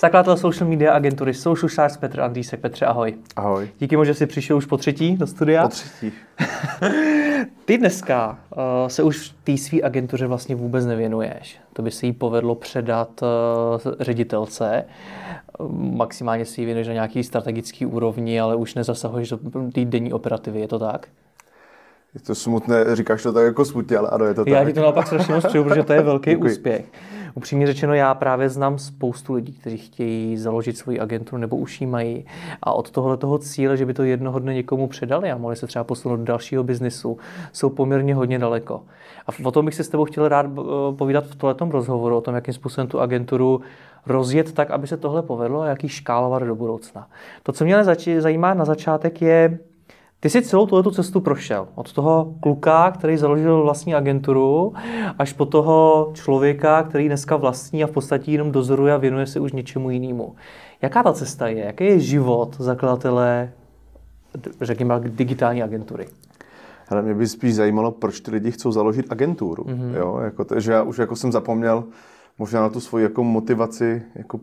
Zakladatel social media agentury Social Stars Petr Andřísek. Petře, ahoj. Ahoj. Díky moc, že jsi přišel už po třetí do studia. Po třetí. Ty dneska uh, se už té své agentuře vlastně vůbec nevěnuješ. To by se jí povedlo předat uh, ředitelce. Maximálně si ji věnuješ na nějaký strategický úrovni, ale už nezasahuješ do té denní operativy, je to tak? Je to smutné, říkáš to tak jako smutně, ale ano, je to Já tak. ti to naopak strašně moc přeju, protože to je velký Děkuji. úspěch. Upřímně řečeno, já právě znám spoustu lidí, kteří chtějí založit svoji agenturu nebo už ji mají. A od tohohle toho cíle, že by to jednoho dne někomu předali a mohli se třeba posunout do dalšího biznisu, jsou poměrně hodně daleko. A o tom bych se s tebou chtěl rád eh, povídat v tomto rozhovoru, o tom, jakým způsobem tu agenturu rozjet tak, aby se tohle povedlo a jaký škálovat do budoucna. To, co mě ale zači- zajímá na začátek, je, ty jsi celou tuhletu cestu prošel. Od toho kluka, který založil vlastní agenturu, až po toho člověka, který dneska vlastní a v podstatě jenom dozoruje a věnuje se už něčemu jinému. Jaká ta cesta je? Jaký je život zakladatele, řekněme, digitální agentury? Hele, mě by spíš zajímalo, proč ty lidi chcou založit agenturu. Mhm. Mm-hmm. Jo, jako to, že já už jako jsem zapomněl možná na tu svoji jako motivaci, jako,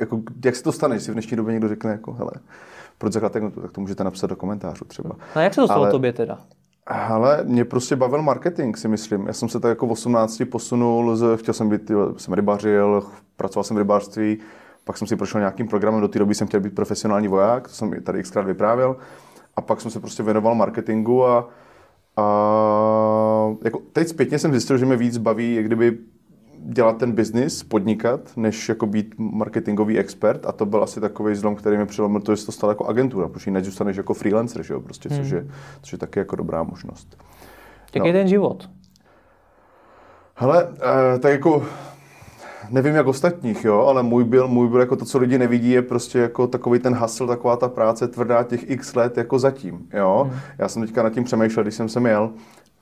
jako, jak se to stane, že si v dnešní době někdo řekne, jako, hele, proč zakládat agenturu, tak to můžete napsat do komentářů třeba. A jak se to stalo Ale- tobě teda? Ale mě prostě bavil marketing, si myslím. Já jsem se tak jako v 18 posunul, z, chtěl jsem být, jsem rybařil, pracoval jsem v rybářství, pak jsem si prošel nějakým programem, do té doby jsem chtěl být profesionální voják, to jsem i tady xkrát vyprávěl, a pak jsem se prostě věnoval marketingu a, a jako teď zpětně jsem zjistil, že mě víc baví, jak kdyby dělat ten biznis, podnikat, než jako být marketingový expert a to byl asi takový zlom, který mi přelomil to, že se to stalo jako agentura, protože jinak zůstaneš jako freelancer, že jo, prostě, což, je, což je taky jako dobrá možnost. Jaký No. je ten život? Hele, eh, tak jako nevím jak ostatních, jo, ale můj byl, můj byl jako to, co lidi nevidí, je prostě jako takový ten hustle, taková ta práce tvrdá těch x let jako zatím, jo. Hmm. Já jsem teďka nad tím přemýšlel, když jsem sem jel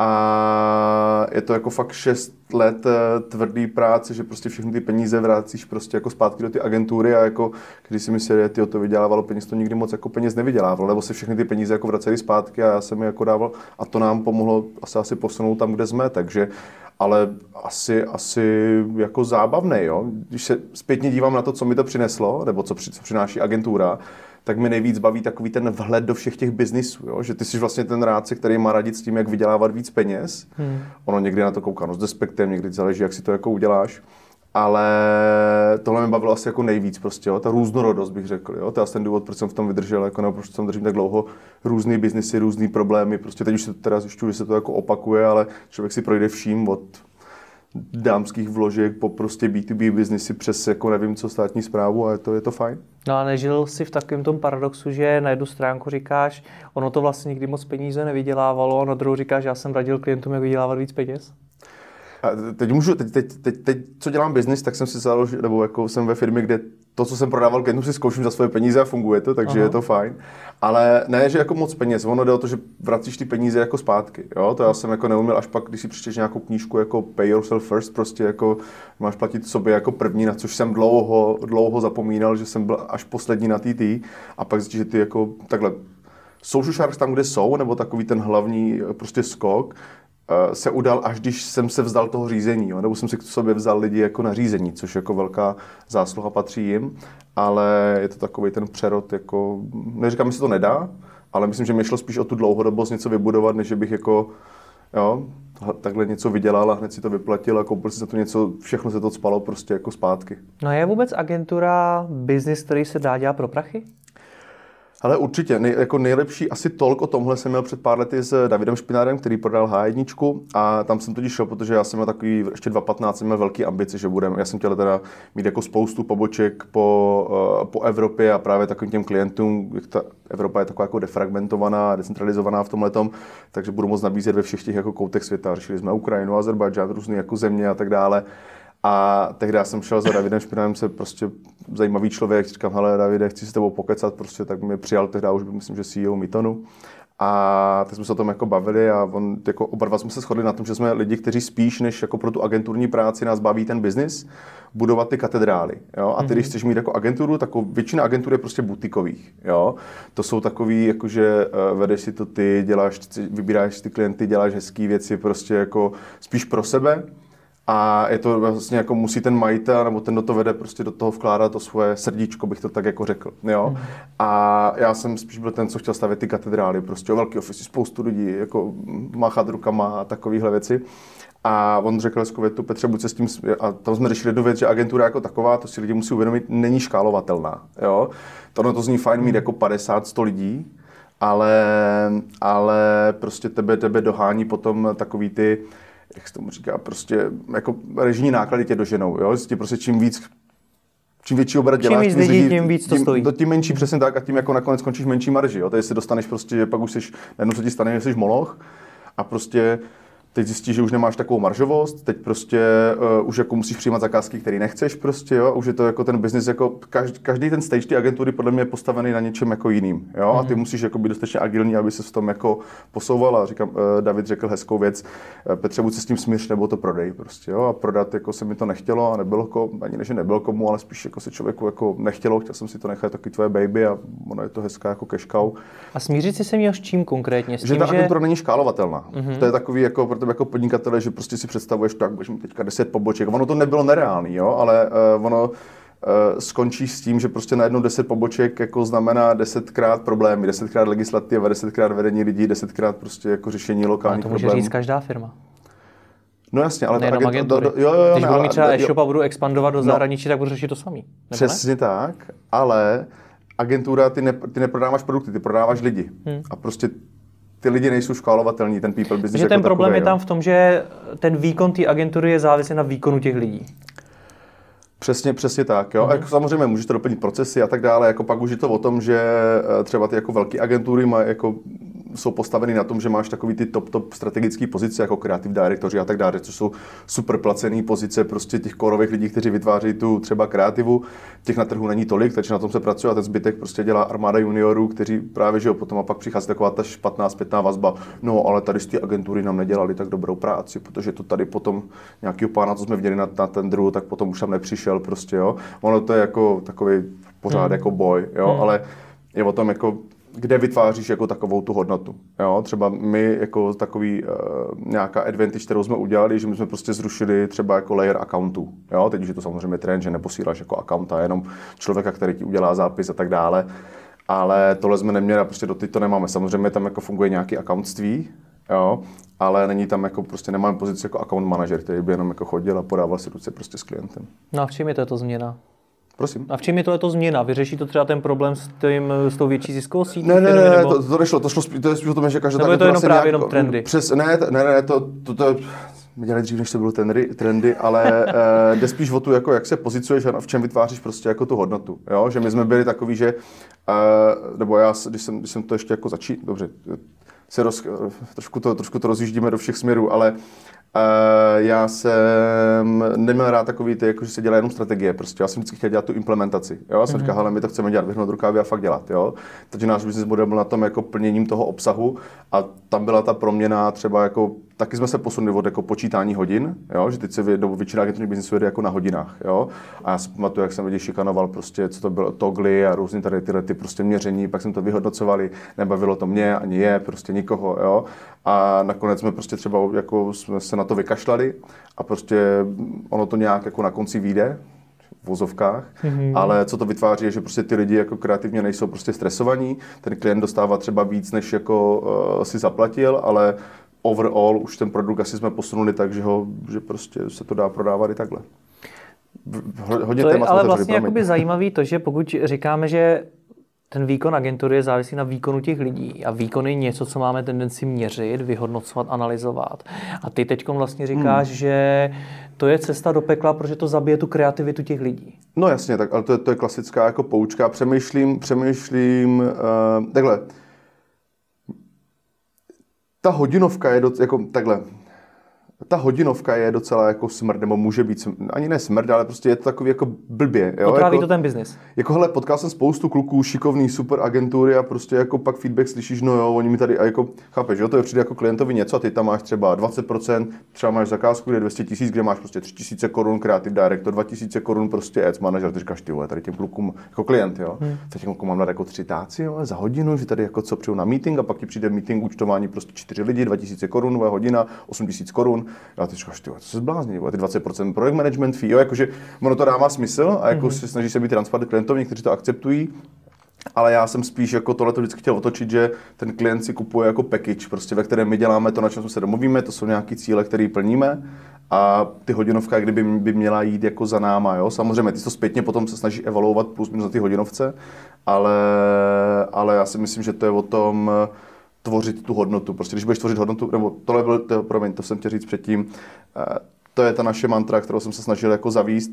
a je to jako fakt 6 let eh, tvrdý práce, že prostě všechny ty peníze vracíš prostě jako zpátky do ty agentury a jako když si mysleli, že to vydělávalo peněz, to nikdy moc jako peněz nevydělávalo, nebo se všechny ty peníze jako vracely zpátky a já jsem je jako dával a to nám pomohlo asi, asi posunout tam, kde jsme, takže ale asi, asi jako zábavný, jo. Když se zpětně dívám na to, co mi to přineslo, nebo co, při, co přináší agentura, tak mi nejvíc baví takový ten vhled do všech těch biznisů, jo? že ty jsi vlastně ten rádce, který má radit s tím, jak vydělávat víc peněz. Hmm. Ono někdy na to kouká no, s despektem, někdy záleží, jak si to jako uděláš. Ale tohle mi bavilo asi jako nejvíc prostě, jo? ta různorodost bych řekl. Jo? To je asi ten důvod, proč jsem v tom vydržel, jako, nebo proč jsem držím tak dlouho, různý biznisy, různý problémy. Prostě teď už se to teda zjišťuju, že se to jako opakuje, ale člověk si projde vším od dámských vložek po prostě B2B biznisy přes jako nevím co státní zprávu a je to, je to fajn. No a nežil jsi v takovém tom paradoxu, že na jednu stránku říkáš, ono to vlastně nikdy moc peníze nevydělávalo, a na druhou říkáš, já jsem radil klientům, jak vydělávat víc peněz? A teď můžu, teď, teď, teď, teď, co dělám biznis, tak jsem si založil, nebo jako jsem ve firmě, kde to, co jsem prodával klientům, si zkouším za svoje peníze a funguje to, takže Aha. je to fajn. Ale ne, že jako moc peněz, ono jde o to, že vracíš ty peníze jako zpátky. Jo? To já jsem jako neuměl až pak, když si přečteš nějakou knížku jako Pay Yourself First, prostě jako máš platit sobě jako první, na což jsem dlouho, dlouho zapomínal, že jsem byl až poslední na TT a pak zjistíš, že ty jako takhle Social Sharks tam, kde jsou, nebo takový ten hlavní prostě skok, se udal, až když jsem se vzdal toho řízení, jo? nebo jsem si k sobě vzal lidi jako na řízení, což jako velká zásluha patří jim, ale je to takový ten přerod, jako, neříkám, že se to nedá, ale myslím, že mi šlo spíš o tu dlouhodobost něco vybudovat, než bych jako, jo, takhle něco vydělal a hned si to vyplatil a koupil si za to něco, všechno se to spalo prostě jako zpátky. No je vůbec agentura business, který se dá dělat pro prachy? Ale určitě, nej, jako nejlepší asi tolk o tomhle jsem měl před pár lety s Davidem Špinárem, který prodal H1 a tam jsem totiž šel, protože já jsem měl takový, ještě 2015 jsem měl velký ambice, že budem, já jsem chtěl teda mít jako spoustu poboček po, uh, po Evropě a právě takovým těm klientům, jak ta Evropa je taková jako defragmentovaná, decentralizovaná v tomhle takže budu moct nabízet ve všech těch jako koutech světa. Řešili jsme Ukrajinu, Azerbajdžán, různé jako země a tak dále. A tehdy já jsem šel za Davidem Špinavým, se prostě zajímavý člověk, říkám, hele Davide, chci s tebou pokecat, prostě tak mě přijal tehdy už myslím, že CEO Mytonu. A tak jsme se o tom jako bavili a on, jako oba dva jsme se shodli na tom, že jsme lidi, kteří spíš než jako pro tu agenturní práci nás baví ten biznis, budovat ty katedrály. Jo? A ty, mm-hmm. když chceš mít jako agenturu, tak většina agentur je prostě butikových. Jo? To jsou takový, jakože uh, vedeš si to ty, děláš, vybíráš ty klienty, děláš hezké věci prostě jako spíš pro sebe a je to vlastně jako musí ten majitel nebo ten, kdo to vede, prostě do toho vkládat to svoje srdíčko, bych to tak jako řekl. Jo? Mm. A já jsem spíš byl ten, co chtěl stavět ty katedrály, prostě o velký ofisy, spoustu lidí, jako máchat rukama a takovéhle věci. A on řekl hezkou větu, Petře, buď se s tím, a tam jsme řešili jednu věc, že agentura jako taková, to si lidi musí uvědomit, není škálovatelná. Jo? Tohle to zní fajn mít jako 50-100 lidí, ale, ale prostě tebe, tebe dohání potom takový ty, jak se tomu říká, prostě jako režijní náklady tě doženou, jo? Ti prostě čím víc čím větší obrat děláš, tím, lidí, tím víc to stojí. Tím, tím menší přesně tak a tím jako nakonec skončíš menší marži. Jo? Tady si dostaneš prostě, že pak už jsi, najednou se ti stane, že jsi moloch a prostě teď zjistíš, že už nemáš takovou maržovost, teď prostě uh, už jako musíš přijímat zakázky, které nechceš prostě, jo, už je to jako ten biznis, jako každý, každý ten stage ty agentury podle mě je postavený na něčem jako jiným, jo, mm-hmm. a ty mhm. musíš jako být dostatečně agilní, aby se v tom jako posouval a říkám, uh, David řekl hezkou věc, uh, Petře, buď se s tím smíř, nebo to prodej prostě, jo, a prodat jako se mi to nechtělo a nebylo komu, ani než nebylo komu, ale spíš jako se člověku jako nechtělo, chtěl jsem si to nechat taky tvoje baby a ono je to hezká jako cash cow. A smířit si se měl s čím konkrétně? S tím, že ta agentura že... není škálovatelná. Mm-hmm. To je takový jako tebe jako podnikatele, že prostě si představuješ tak, budeš mít teďka 10 poboček. Ono to nebylo nereálný, jo, ale uh, ono uh, skončí s tím, že prostě na jednou 10 poboček jako znamená desetkrát problémy, desetkrát legislativa, desetkrát vedení lidí, desetkrát prostě jako řešení lokálních problémů. to může problémů. říct každá firma. No jasně, ale Nejenom agent, do, do, jo, jo, Když ne, budu mít třeba e-shop a budu expandovat do no, zahraničí, tak budu řešit to samý. Přesně ne? tak, ale agentura, ty, ne, ty neprodáváš produkty, ty prodáváš lidi. Hmm. A prostě ty lidi nejsou škálovatelní, ten people business. Takže jako ten problém takový, je tam v tom, že ten výkon té agentury je závislý na výkonu těch lidí. Přesně, přesně tak. Jo? Mm-hmm. Jako samozřejmě můžeš to doplnit procesy a tak dále. Jako pak už je to o tom, že eh, třeba ty jako velké agentury mají jako jsou postaveny na tom, že máš takový ty top, top strategické pozice, jako kreativ directoři a tak dále, což jsou super placené pozice prostě těch korových lidí, kteří vytváří tu třeba kreativu. Těch na trhu není tolik, takže na tom se pracuje a ten zbytek prostě dělá armáda juniorů, kteří právě že jo, potom a pak přichází taková ta špatná zpětná vazba. No, ale tady z té agentury nám nedělali tak dobrou práci, protože to tady potom nějakého pána, co jsme viděli na, na tendru, tak potom už tam nepřišel prostě, jo. Ono to je jako takový pořád hmm. jako boj, jo, hmm. ale je o tom jako kde vytváříš jako takovou tu hodnotu. Jo? Třeba my jako takový uh, nějaká advantage, kterou jsme udělali, že my jsme prostě zrušili třeba jako layer accountů. Jo? Teď už je to samozřejmě trend, že neposíláš jako accounta, jenom člověka, který ti udělá zápis a tak dále. Ale tohle jsme neměli a prostě do to nemáme. Samozřejmě tam jako funguje nějaký accountství, jo? ale není tam jako prostě nemáme pozici jako account manager, který by jenom jako chodil a podával si ruce prostě s klientem. No a v čem je to změna? Prosím. A v čem je to změna? Vyřeší to třeba ten problém s, tím, s tou větší ziskovostí? Ne, ne, ne, ne, to, to nešlo, to šlo, to je spíš o tom, že každá Nebo je to jenom právě nějak, jenom trendy? Přes, ne, ne, ne, to, to, to, my dělali dřív, než to bylo trendy, trendy ale uh, jde spíš o tu, jako jak se pozicuješ a v čem vytváříš prostě jako tu hodnotu. Jo? Že my jsme byli takový, že, uh, nebo já, když jsem, když jsem to ještě jako začít, dobře, se roz, trošku, to, trošku to rozjíždíme do všech směrů, ale já jsem neměl rád takový ty, jako že se dělá jenom strategie. Prostě já jsem vždycky chtěl dělat tu implementaci. Jo? Já jsem mm-hmm. říkal, ale my to chceme dělat, vyhnout rukávy a fakt dělat. Jo? Takže náš business model byl na tom jako plněním toho obsahu a tam byla ta proměna třeba jako taky jsme se posunuli od jako počítání hodin, jo? že teď se nebo většina agenturních biznisů jede jako na hodinách. Jo? A já si pamatuju, jak jsem lidi šikanoval, prostě, co to bylo, togly a různé tady tyhle ty prostě měření, pak jsem to vyhodnocovali, nebavilo to mě, ani je, prostě nikoho. Jo? A nakonec jsme prostě třeba jako jsme se na to vykašlali a prostě ono to nějak jako na konci vyjde, v vozovkách, mm-hmm. ale co to vytváří, je, že prostě ty lidi jako kreativně nejsou prostě stresovaní, ten klient dostává třeba víc, než jako uh, si zaplatil, ale overall už ten produkt asi jsme posunuli tak, že, ho, že prostě se to dá prodávat i takhle. Hodně to je ale vlastně jakoby zajímavý to, že pokud říkáme, že ten výkon agentury je závislý na výkonu těch lidí a výkon je něco, co máme tendenci měřit, vyhodnocovat, analyzovat. A ty teď vlastně říkáš, hmm. že to je cesta do pekla, protože to zabije tu kreativitu těch lidí. No jasně, tak, ale to je, to je klasická jako poučka. Přemýšlím, přemýšlím, uh, takhle, ta hodinovka je doc, jako takhle. Ta hodinovka je docela jako smrt, nebo může být, ani ne smrt, ale prostě je to takový jako blbě. Jo? Otráví jako, to ten biznis. Jako hele, potkal jsem spoustu kluků, šikovný, super agentury a prostě jako pak feedback slyšíš, no jo, oni mi tady, a jako, chápeš, jo, to je přijde jako klientovi něco a ty tam máš třeba 20%, třeba máš zakázku, kde je 200 tisíc, kde máš prostě 3000 korun creative director, 2000 korun prostě ads manager, ty říkáš, ty vole, tady těm klukům jako klient, jo. Hmm. Teď klukům mám dát jako tři táci, jo, za hodinu, že tady jako co přijdu na meeting a pak ti přijde meeting účtování prostě čtyři lidi, 2000 korun, hodina, 8000 korun. A ty říkáš, ty co se zblázní, ty 20% projekt management fee, jo, jakože ono to dává smysl a jako hmm. se snaží se být transparent klientovi, někteří to akceptují, ale já jsem spíš jako tohle vždycky chtěl otočit, že ten klient si kupuje jako package, prostě ve kterém my děláme to, na čem se domluvíme, to jsou nějaké cíle, které plníme a ty hodinovka, kdyby by měla jít jako za náma, jo. Samozřejmě ty to zpětně potom se snaží evaluovat plus minus na ty hodinovce, ale, ale já si myslím, že to je o tom tvořit tu hodnotu. Prostě když budeš tvořit hodnotu, nebo tohle bylo, to, promiň, to jsem chtěl říct předtím, eh, to je ta naše mantra, kterou jsem se snažil jako zavíst,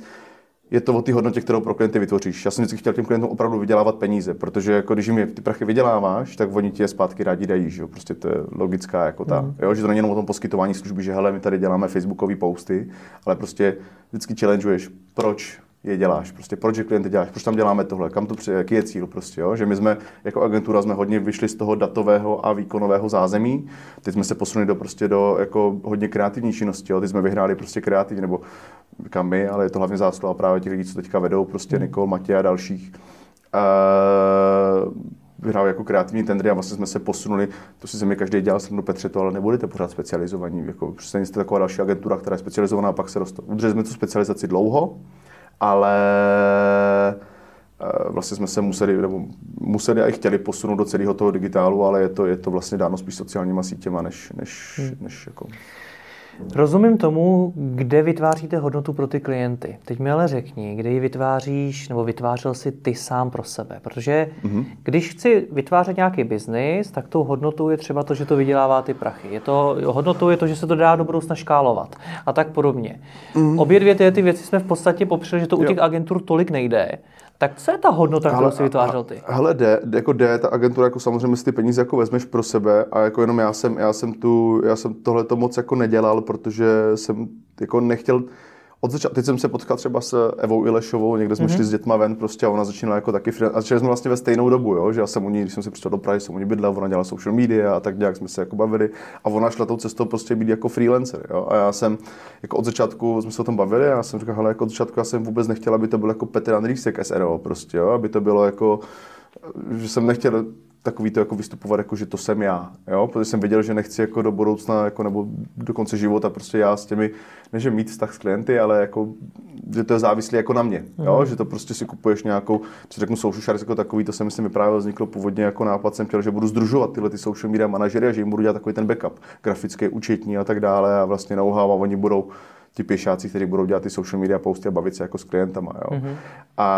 je to o té hodnotě, kterou pro klienty vytvoříš. Já jsem vždycky chtěl těm klientům opravdu vydělávat peníze, protože jako když jim ty prachy vyděláváš, tak oni ti je zpátky rádi dají, že jo? Prostě to je logická jako ta, mm. jo? že to není jenom o tom poskytování služby, že hele, my tady děláme facebookové posty, ale prostě vždycky challengeuješ, proč je děláš, prostě proč je klienty děláš, proč tam děláme tohle, kam to přijde, jaký je cíl, prostě, jo? že my jsme jako agentura jsme hodně vyšli z toho datového a výkonového zázemí, teď jsme se posunuli do prostě do jako hodně kreativní činnosti, jo? teď jsme vyhráli prostě kreativní, nebo kam my, ale je to hlavně zásluha právě těch lidí, co teďka vedou, prostě hmm. Nikol, Matěj a dalších. Uh, vyhrál jako kreativní tendry a vlastně jsme se posunuli, to si mi každý dělal srnu Petře, to ale nebudete pořád specializovaní, jako přesně jste taková další agentura, která je specializovaná a pak se roste. Udrželi jsme tu specializaci dlouho, ale uh, vlastně jsme se museli, nebo museli a i chtěli posunout do celého toho digitálu, ale je to, je to vlastně dáno spíš sociálníma sítěma, než, než, hmm. než jako... Rozumím tomu, kde vytváříte hodnotu pro ty klienty. Teď mi ale řekni, kde ji vytváříš nebo vytvářel si ty sám pro sebe. Protože mm-hmm. když chci vytvářet nějaký biznis, tak tou hodnotou je třeba to, že to vydělává ty prachy. Je to, hodnotou je to, že se to dá do budoucna škálovat a tak podobně. Mm-hmm. Obě dvě ty, ty věci jsme v podstatě popřeli, že to u těch agentur tolik nejde. Tak co je ta hodnota, kterou si vytvářel ty? Hele, jde, jako jde, ta agentura, jako samozřejmě si ty peníze jako vezmeš pro sebe a jako jenom já jsem, já jsem tu, já jsem tohle to moc jako nedělal, protože jsem jako nechtěl, od začátku, teď jsem se potkal třeba s Evou Ilešovou, někde jsme mm-hmm. šli s dětma ven prostě a ona začínala jako taky freelance. A začali jsme vlastně ve stejnou dobu, jo, že já jsem u ní, když jsem se přišel do Prahy, jsem u ní bydlel, ona dělala social media a tak nějak jsme se jako bavili a ona šla tou cestou prostě být jako freelancer, jo. A já jsem jako od začátku jsme se o tom bavili a já jsem říkal, hele, jako od začátku já jsem vůbec nechtěl, aby to bylo jako Petr Andrýsek SRO prostě, jo, aby to bylo jako že jsem nechtěl takový to jako vystupovat, jako že to jsem já, jo? protože jsem věděl, že nechci jako do budoucna jako, nebo do konce života prostě já s těmi, než mít vztah s klienty, ale jako, že to je závislé jako na mě, jo? Mm. že to prostě si kupuješ nějakou, co řeknu social shares jako takový, to se myslím vyprávěl, vzniklo původně jako nápad, jsem chtěl, že budu združovat tyhle ty social media manažery a že jim budu dělat takový ten backup, grafický, účetní a tak dále a vlastně know-how a oni budou ti pěšáci, kteří budou dělat ty social media posty a bavit se jako s klientama. Jo. Mm-hmm. A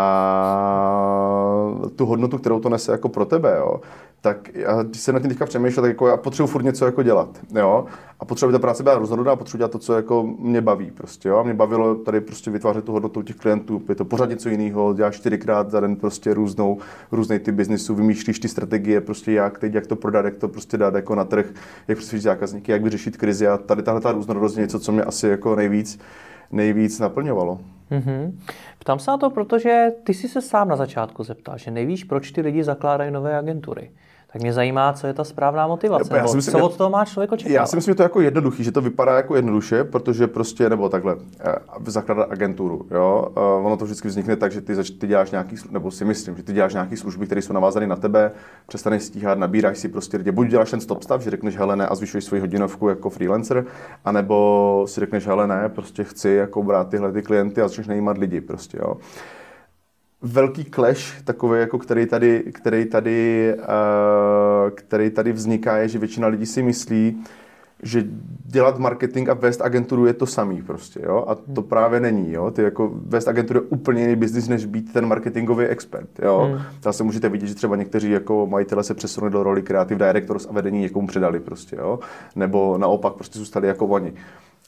tu hodnotu, kterou to nese jako pro tebe, jo, tak já, když se na tím teďka přemýšlel, tak jako já potřebuji furt něco jako dělat, jo, a potřebuji, aby ta práce byla různorodá, potřebuji dělat to, co jako mě baví, prostě, jo, a mě bavilo tady prostě vytvářet tu hodnotu těch klientů, je to pořád něco jiného, děláš čtyřikrát za den prostě různou, různý ty biznisu, vymýšlíš ty strategie, prostě jak teď, jak to prodat, jak to prostě dát jako na trh, jak přesvědčit zákazníky, jak vyřešit krizi a tady tahle ta různorodost je něco, co mě asi jako nejvíc, nejvíc naplňovalo. Mm-hmm. Ptám se na to, protože ty jsi se sám na začátku zeptal, že nevíš, proč ty lidi zakládají nové agentury. Tak mě zajímá, co je ta správná motivace, já si myslím, co od toho má člověk očekávat. Já si myslím, že to je jako jednoduchý, že to vypadá jako jednoduše, protože prostě, nebo takhle, eh, zakládat agenturu, jo, eh, ono to vždycky vznikne tak, že ty, zač, ty děláš nějaký, nebo si myslím, že ty děláš nějaké služby, které jsou navázané na tebe, přestaneš stíhat, nabíráš si prostě lidi, buď děláš ten stop stav, že řekneš, hele ne, a zvyšuješ svoji hodinovku jako freelancer, anebo si řekneš, hele ne, prostě chci jako brát tyhle ty klienty a začneš najímat lidi prostě, jo velký clash, takový, jako který tady, který tady, uh, který tady vzniká, je, že většina lidí si myslí, že dělat marketing a vést agenturu je to samý prostě, jo? A to hmm. právě není, jo? Ty jako vést agenturu je úplně jiný biznis, než být ten marketingový expert, jo? Hmm. Zase můžete vidět, že třeba někteří jako majitele se přesunuli do roli creative directors a vedení někomu předali prostě, jo? Nebo naopak prostě zůstali jako oni.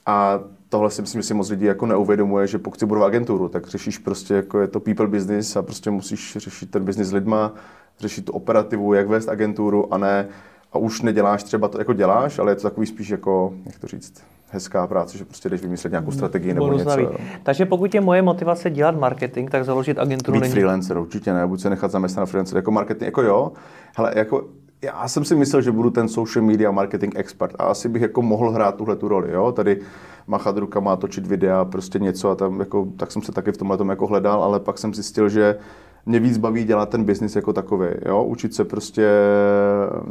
A tohle si myslím, že si moc lidí jako neuvědomuje, že pokud si budou agenturu, tak řešíš prostě, jako je to people business a prostě musíš řešit ten business s lidma, řešit tu operativu, jak vést agenturu a ne a už neděláš třeba to, jako děláš, ale je to takový spíš jako, jak to říct, hezká práce, že prostě jdeš vymyslet nějakou strategii nebo Bonus něco. Jo. Takže pokud je moje motivace dělat marketing, tak založit agenturu Být není... freelancer, určitě ne, buď se nechat zaměstnat na freelancer, jako marketing, jako jo, hele, jako já jsem si myslel, že budu ten social media marketing expert a asi bych jako mohl hrát tuhle tu roli, jo, tady machat rukama, točit videa, prostě něco a tam jako, tak jsem se taky v tomhle tom jako hledal, ale pak jsem zjistil, že mě víc baví dělat ten biznis jako takový, jo, učit se prostě,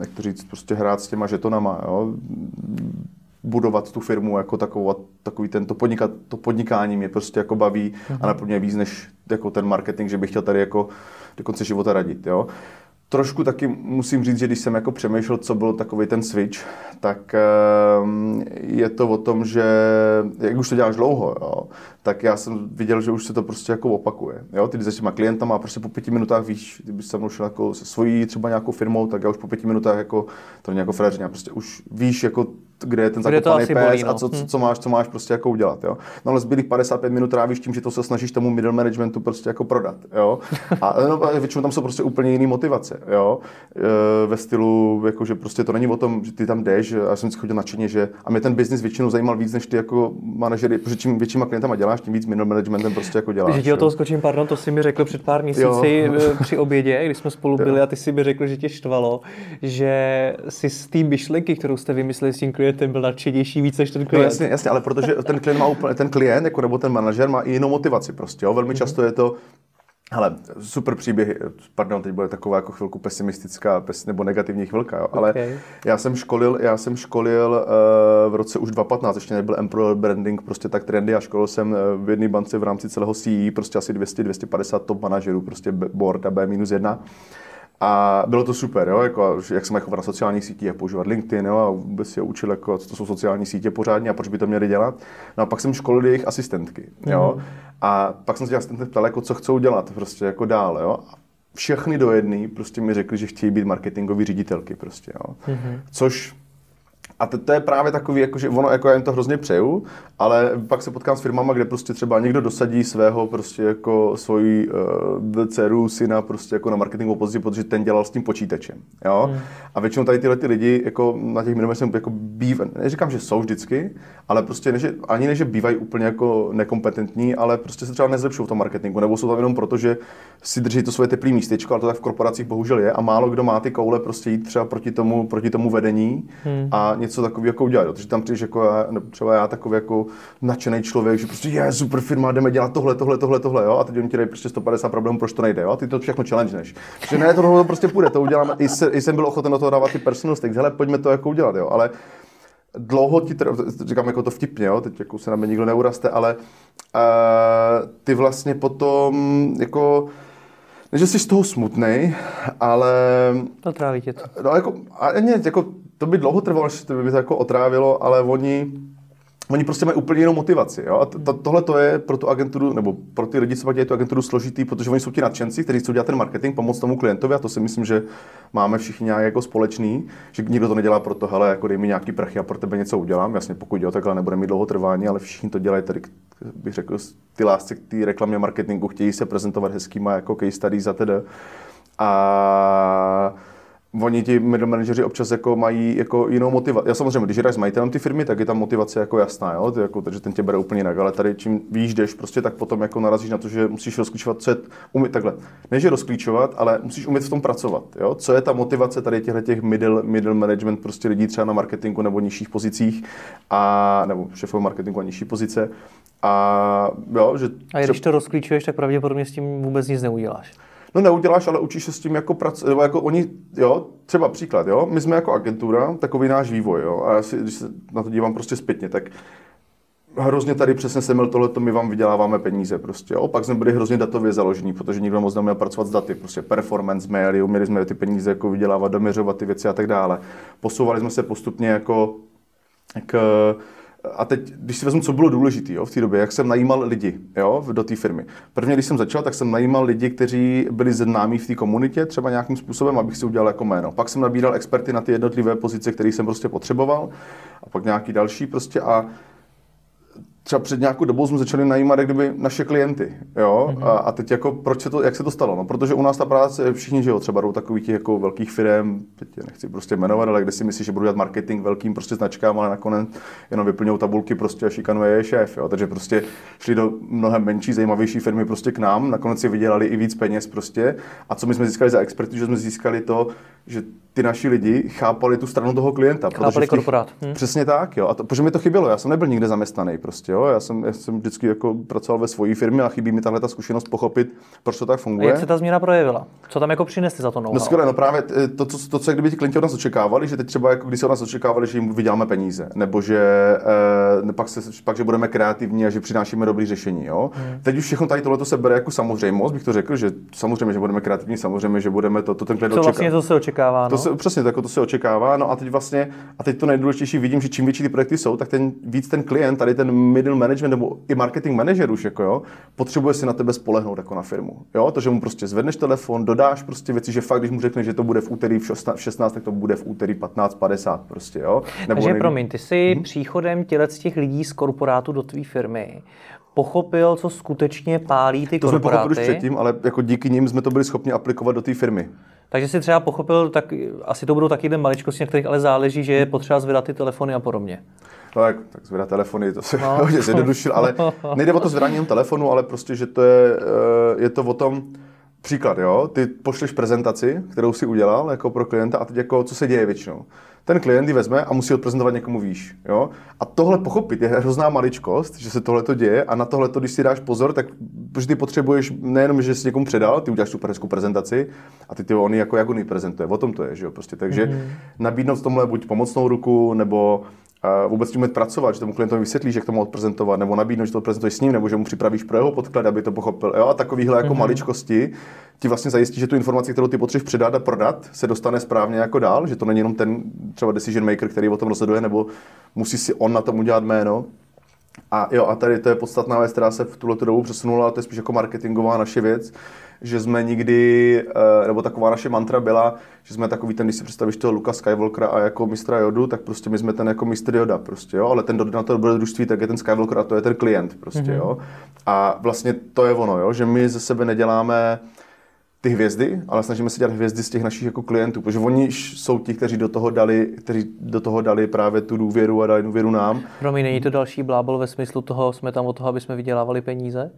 jak to říct, prostě hrát s těma žetonama, jo, budovat tu firmu jako takovou, a takový tento podnikat, to podnikání mě prostě jako baví Mhm. a naplňuje víc než jako ten marketing, že bych chtěl tady jako do konce života radit, jo. Trošku taky musím říct, že když jsem jako přemýšlel, co byl takový ten switch, tak ehm, je to o tom, že jak už to děláš dlouho, jo, tak já jsem viděl, že už se to prostě jako opakuje. Jo? Ty s těma klientama a prostě po pěti minutách víš, kdyby se mnou šel jako se svojí třeba nějakou firmou, tak já už po pěti minutách jako, to není jako prostě už víš, jako kde je ten zakopaný pes bolí, no. a co, co, co, máš, co máš prostě jako udělat. Jo? No ale zbylých 55 minut trávíš tím, že to se snažíš tomu middle managementu prostě jako prodat. Jo? A no, a většinou tam jsou prostě úplně jiné motivace. Jo? E, ve stylu, jako, že prostě to není o tom, že ty tam jdeš, a já jsem si chodil nadšeně, že a mě ten biznis většinou zajímal víc, než ty jako manažery, protože čím většíma klientama děláš, tím víc middle managementem prostě jako děláš. Že ti o jo. toho skočím, pardon, to si mi řekl před pár měsíci eh, při obědě, když jsme spolu byli a ty si mi řekl, že tě štvalo, že si z té myšlenky, kterou jste vymysleli s tím klientem, byl nadšenější víc než ten No, klient. jasně, jasně, ale protože ten klient má úplně, ten klient, jako nebo ten manažer má i jinou motivaci prostě, jo. Velmi často je to, hele, super příběh, pardon, teď bude taková jako chvilku pesimistická, pes, nebo negativní chvilka, jo, ale Okay. já jsem školil, já jsem školil uh, v roce už 2015, ještě nebyl employer branding prostě tak trendy a školil jsem eh, v jedné bance v rámci celého CE prostě asi 200-250 top manažerů, prostě B- board a B-1. A bylo to super, jo? Jako, jak se mají chovat na sociálních sítích, jak používat LinkedIn, jo? a vůbec je učil, jako, co to jsou sociální sítě pořádně a proč by to měli dělat. No a pak jsem školil jejich asistentky. Jo? A pak jsem se těch asistentů ptal, jako, co chcou dělat prostě jako dál. Jo? Všechny do jedné prostě mi řekli, že chtějí být marketingoví ředitelky. Prostě, jo? Což a to, to je právě takový, jako, že ono, jako já jim to hrozně přeju, ale pak se potkám s firmama, kde prostě třeba někdo dosadí svého prostě jako svoji uh, dceru, syna prostě jako na marketingovou pozici, protože ten dělal s tím počítačem, jo. Hmm. A většinou tady tyhle ty lidi jako na těch minimech jako bývají, neříkám, že jsou vždycky, ale prostě ne, že, ani ne, že bývají úplně jako nekompetentní, ale prostě se třeba nezlepšují v tom marketingu, nebo jsou tam jenom proto, že si drží to svoje teplé místečko, ale to tak v korporacích bohužel je a málo kdo má ty koule prostě jít třeba proti tomu, proti tomu vedení hmm. a něco takového jako udělat. Takže tam přijdeš jako já, nebo třeba já takový jako nadšený člověk, že prostě je super firma, jdeme dělat tohle, tohle, tohle, tohle, jo. A teď oni ti dají prostě 150 problémů, proč to nejde, jo. A ty to všechno challengeneš. Že ne, tohle to prostě půjde, to uděláme. I, se, I jsem byl ochoten do toho dávat ty personal stakes, hele, pojďme to jako udělat, jo. Ale dlouho ti, říkám jako to vtipně, jo, teď jako se na mě nikdo neuraste, ale uh, ty vlastně potom jako, ne, že jsi z toho smutný, ale To tráví tě to. No jako, a ne, jako, to by dlouho trvalo, než to by to jako otrávilo, ale oni, oni prostě mají úplně jinou motivaci. Jo? A to, tohle to je pro tu agenturu, nebo pro ty lidi, co dělají tu agenturu složitý, protože oni jsou ti nadšenci, kteří chcou dělat ten marketing, pomoct tomu klientovi a to si myslím, že máme všichni nějak jako společný, že nikdo to nedělá proto, hele, jako dej mi nějaký prachy a pro tebe něco udělám. Jasně, pokud jo, takhle nebude mít dlouho trvání, ale všichni to dělají tady, bych řekl, ty lásce k té reklamě marketingu, chtějí se prezentovat hezkýma jako case studies a. A oni ti middle manažeři občas jako mají jako jinou motivaci. Já samozřejmě, když jdeš s majitelem ty firmy, tak je tam motivace jako jasná, jo? Ty jako, takže ten tě bere úplně jinak, ale tady čím víš, jdeš prostě, tak potom jako narazíš na to, že musíš rozklíčovat, co je, umět takhle. Ne, že rozklíčovat, ale musíš umět v tom pracovat, jo? Co je ta motivace tady těchto těch middle, middle management prostě lidí třeba na marketingu nebo nižších pozicích a, nebo šéfové marketingu a nižší pozice. A jo, že A když to rozklíčuješ, tak pravděpodobně s tím vůbec nic neuděláš. No neuděláš, ale učíš se s tím jako pracovat, nebo jako oni, jo, třeba příklad, jo, my jsme jako agentura, takový náš vývoj, jo, a já si, když se na to dívám prostě zpětně, tak hrozně tady přesně jsem měl tohleto, my vám vyděláváme peníze prostě, jo. Pak jsme byli hrozně datově založení, protože nikdo moc neměl pracovat s daty, prostě performance, maily, uměli jsme ty peníze jako vydělávat, doměřovat ty věci a tak dále. Posouvali jsme se postupně jako k, a teď, když si vezmu, co bylo důležité v té době, jak jsem najímal lidi jo, do té firmy. Prvně, když jsem začal, tak jsem najímal lidi, kteří byli známí v té komunitě, třeba nějakým způsobem, abych si udělal jako jméno. Pak jsem nabíral experty na ty jednotlivé pozice, které jsem prostě potřeboval, a pak nějaký další prostě. A třeba před nějakou dobou jsme začali najímat jak kdyby naše klienty, jo, mm-hmm. a, a, teď jako proč se to, jak se to stalo, no, protože u nás ta práce, všichni, že jo, třeba jdou takových těch jako velkých firm, teď je nechci prostě jmenovat, ale kde si myslíš, že budou dělat marketing velkým prostě značkám, ale nakonec jenom vyplňují tabulky prostě a šikanuje je šéf, jo, takže prostě šli do mnohem menší, zajímavější firmy prostě k nám, nakonec si vydělali i víc peněz prostě a co my jsme získali za experty, že jsme získali to, že ty naši lidi chápali tu stranu toho klienta. Chápali těch, korporát. Hm. Přesně tak, jo. A to, protože mi to chybělo, já jsem nebyl nikde zaměstnaný prostě, jo. Já jsem, já jsem vždycky jako pracoval ve své firmě a chybí mi tahle ta zkušenost pochopit, proč to tak funguje. A jak se ta změna projevila? Co tam jako přinesli za to know No skvěle, no právě to, co, to, co kdyby ti klienti od nás očekávali, že teď třeba jako když se od nás očekávali, že jim vyděláme peníze, nebo že eh, pak, se, pak, že budeme kreativní a že přinášíme dobré řešení, jo. Hmm. Teď už všechno tady tohle se bere jako samozřejmost, bych to řekl, že samozřejmě, že budeme kreativní, samozřejmě, že budeme to, to ten klient to vlastně to se očekává. To no? se, přesně, tak to se očekává. No a teď vlastně, a teď to nejdůležitější vidím, že čím větší ty projekty jsou, tak ten víc ten klient, tady ten middle management nebo i marketing manager už, jako jo, potřebuje si na tebe spolehnout jako na firmu. Jo, to, že mu prostě zvedneš telefon, dodáš prostě věci, že fakt, když mu řekneš, že to bude v úterý v 16, tak to bude v úterý 15.50 prostě, jo. Nebo Takže nejde... promiň, ty jsi hmm? příchodem těle z těch lidí z korporátu do tvý firmy pochopil, co skutečně pálí ty to korporáty. To jsme pochopili už předtím, ale jako díky nim jsme to byli schopni aplikovat do té firmy. Takže si třeba pochopil, tak asi to budou taky jen maličkosti, na kterých ale záleží, že je potřeba zvedat ty telefony a podobně. No tak, tak zvedat telefony, to se no. hodně zjednodušil, ale nejde o to zvedání telefonu, ale prostě, že to je, eh, je to o tom, Příklad, jo, ty pošleš prezentaci, kterou si udělal jako pro klienta a teď jako, co se děje většinou ten klient ji vezme a musí odprezentovat někomu výš. Jo? A tohle pochopit je hrozná maličkost, že se tohle to děje a na tohle, když si dáš pozor, tak protože ty potřebuješ nejenom, že jsi někomu předal, ty uděláš super hezkou prezentaci a ty ty on jako jak on ji prezentuje. O tom to je, že jo? Prostě. Takže mm-hmm. nabídnout v tomhle buď pomocnou ruku, nebo vůbec tím pracovat, že tomu klientovi vysvětlíš, jak to mohl odprezentovat, nebo nabídnout, že to prezentuješ s ním, nebo že mu připravíš pro jeho podklad, aby to pochopil. Jo? A takovýhle jako mm-hmm. maličkosti ti vlastně zajistí, že tu informaci, kterou ty potřebuješ předat a prodat, se dostane správně jako dál, že to není jenom ten třeba decision maker, který o tom rozhoduje, nebo musí si on na tom udělat jméno. A jo, a tady to je podstatná věc, která se v tuhle dobu přesunula, to je spíš jako marketingová naše věc, že jsme nikdy, eh, nebo taková naše mantra byla, že jsme takový ten, když si představíš toho Luka Skywalkera a jako mistra Jodu, tak prostě my jsme ten jako mistr Joda prostě, jo, ale ten na to dobrodružství, tak je ten Skywalker a to je ten klient prostě, mm-hmm. jo. A vlastně to je ono, jo, že my ze sebe neděláme ty hvězdy, ale snažíme se dělat hvězdy z těch našich jako klientů, protože oni jsou ti, kteří do toho dali, kteří do toho dali právě tu důvěru a dali důvěru nám. Pro mě není to další blábol ve smyslu toho, jsme tam od toho, aby jsme vydělávali peníze?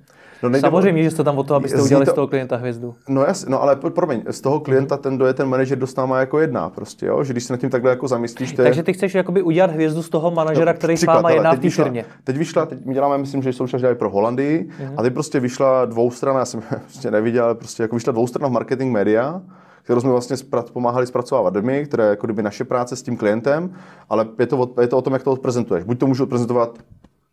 No Samozřejmě, že jste tam od toho, abyste udělali to, z toho klienta hvězdu. No jas, no ale promiň, z toho klienta ten, kdo je ten manažer, dostává jako jedna prostě, jo? že když se nad tím takhle jako zamyslíš. To je... Takže ty chceš jakoby udělat hvězdu z toho manažera, no, který s váma jedná v té firmě. Teď vyšla, teď my děláme, myslím, že jsou dělali pro Holandii mm-hmm. a teď prostě vyšla dvoustrana, já jsem prostě neviděl, ale prostě jako vyšla dvoustrana v marketing media, kterou jsme vlastně pomáhali zpracovávat my, které je jako kdyby naše práce s tím klientem, ale je to, je to o tom, jak to odprezentuješ. Buď to můžu odprezentovat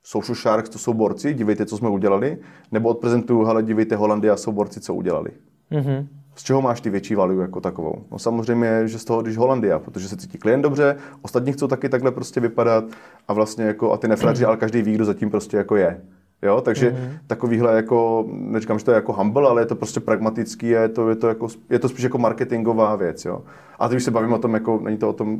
Social Sharks, to jsou borci, dívejte, co jsme udělali, nebo odprezentuju, hele, dívejte, Holandia jsou borci, co udělali. Mm-hmm. Z čeho máš ty větší value jako takovou? No samozřejmě, že z toho, když Holandia, protože se cítí klient dobře, ostatní chcou taky takhle prostě vypadat a vlastně jako, a ty nefraži, mm-hmm. ale každý ví, kdo zatím prostě jako je. Jo, takže mm-hmm. takovýhle jako, neříkám, že to je jako humble, ale je to prostě pragmatický, je to, je to, jako, je to spíš jako marketingová věc, jo. A když se bavím o tom, jako, není to o tom,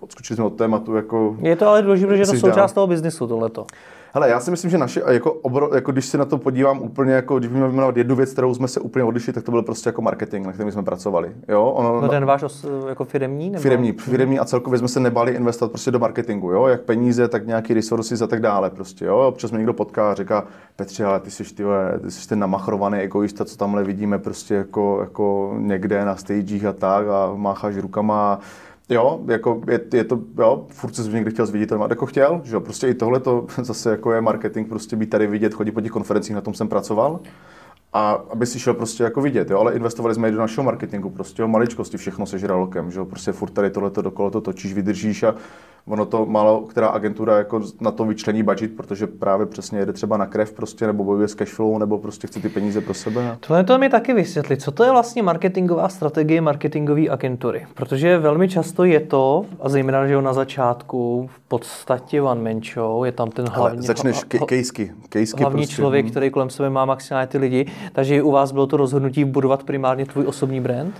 odskočili jsme od tématu, jako... Je to ale důležité, že je to součást toho biznisu, tohleto. Hele, já si myslím, že naše, jako, obro, jako když se na to podívám úplně, jako když budeme jmenovat jednu věc, kterou jsme se úplně odlišili, tak to byl prostě jako marketing, na kterém jsme pracovali. Jo? Ono, no ten váš os, jako firemní? Nebo? Firemní, firemní a celkově jsme se nebali investovat prostě do marketingu, jo? jak peníze, tak nějaký resources a tak dále. Prostě, jo? Občas mě někdo potká a říká, Petře, ale ty jsi, ty, ty jsi ten namachrovaný egoista, co tamhle vidíme prostě jako, jako někde na stagech a tak a mácháš rukama Jo, jako je, je, to, jo, furt se někdy chtěl zviditelnovat, jako chtěl, že jo, prostě i tohle to zase jako je marketing, prostě být tady vidět, chodit po těch konferencích, na tom jsem pracoval. A aby si šel prostě jako vidět, jo, ale investovali jsme i do našeho marketingu, prostě o maličkosti, všechno se žralokem, že jo, prostě furt tady tohleto dokolo to točíš, vydržíš a ono to málo, která agentura jako na to vyčlení budget, protože právě přesně jede třeba na krev prostě, nebo bojuje s cashflow, nebo prostě chce ty peníze pro sebe. Tohle to mi taky vysvětlit. Co to je vlastně marketingová strategie marketingové agentury? Protože velmi často je to, a zejména, že na začátku, v podstatě one man show, je tam ten hlavní... Ale začneš kejsky, kejsky Hlavní prostě. člověk, hmm. který kolem sebe má maximálně ty lidi, takže u vás bylo to rozhodnutí budovat primárně tvůj osobní brand?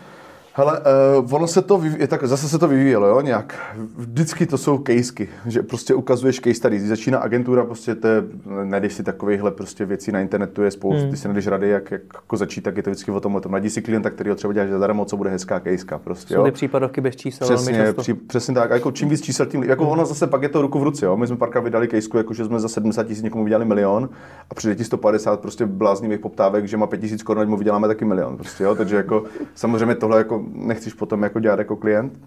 Hele, uh, ono se to vyvíjí, tak zase se to vyvíjelo, jo, nějak. Vždycky to jsou casey, že prostě ukazuješ case study. Když začíná agentura, prostě to je, najdeš si takovýchhle prostě věcí na internetu, je spoustu, hmm. ty si najdeš rady, jak, jak jako začít, tak je to vždycky o tom, o tom. Najdi si klienta, který ho třeba děláš zadarmo, co bude hezká caseka, prostě, jo. Jsou ty případovky bez čísel přesně, při, přesně tak, a jako čím víc čísel, tím, jako hmm. ono zase pak je to ruku v ruce, jo. My jsme párkrát vydali caseku, jako že jsme za 70 tisíc někomu vydělali milion a přijde ti 150 prostě bláznivých poptávek, že má 5 tisíc korun, mu vyděláme taky milion, prostě, jo. Takže jako samozřejmě tohle jako nechceš potom jako dělat jako klient,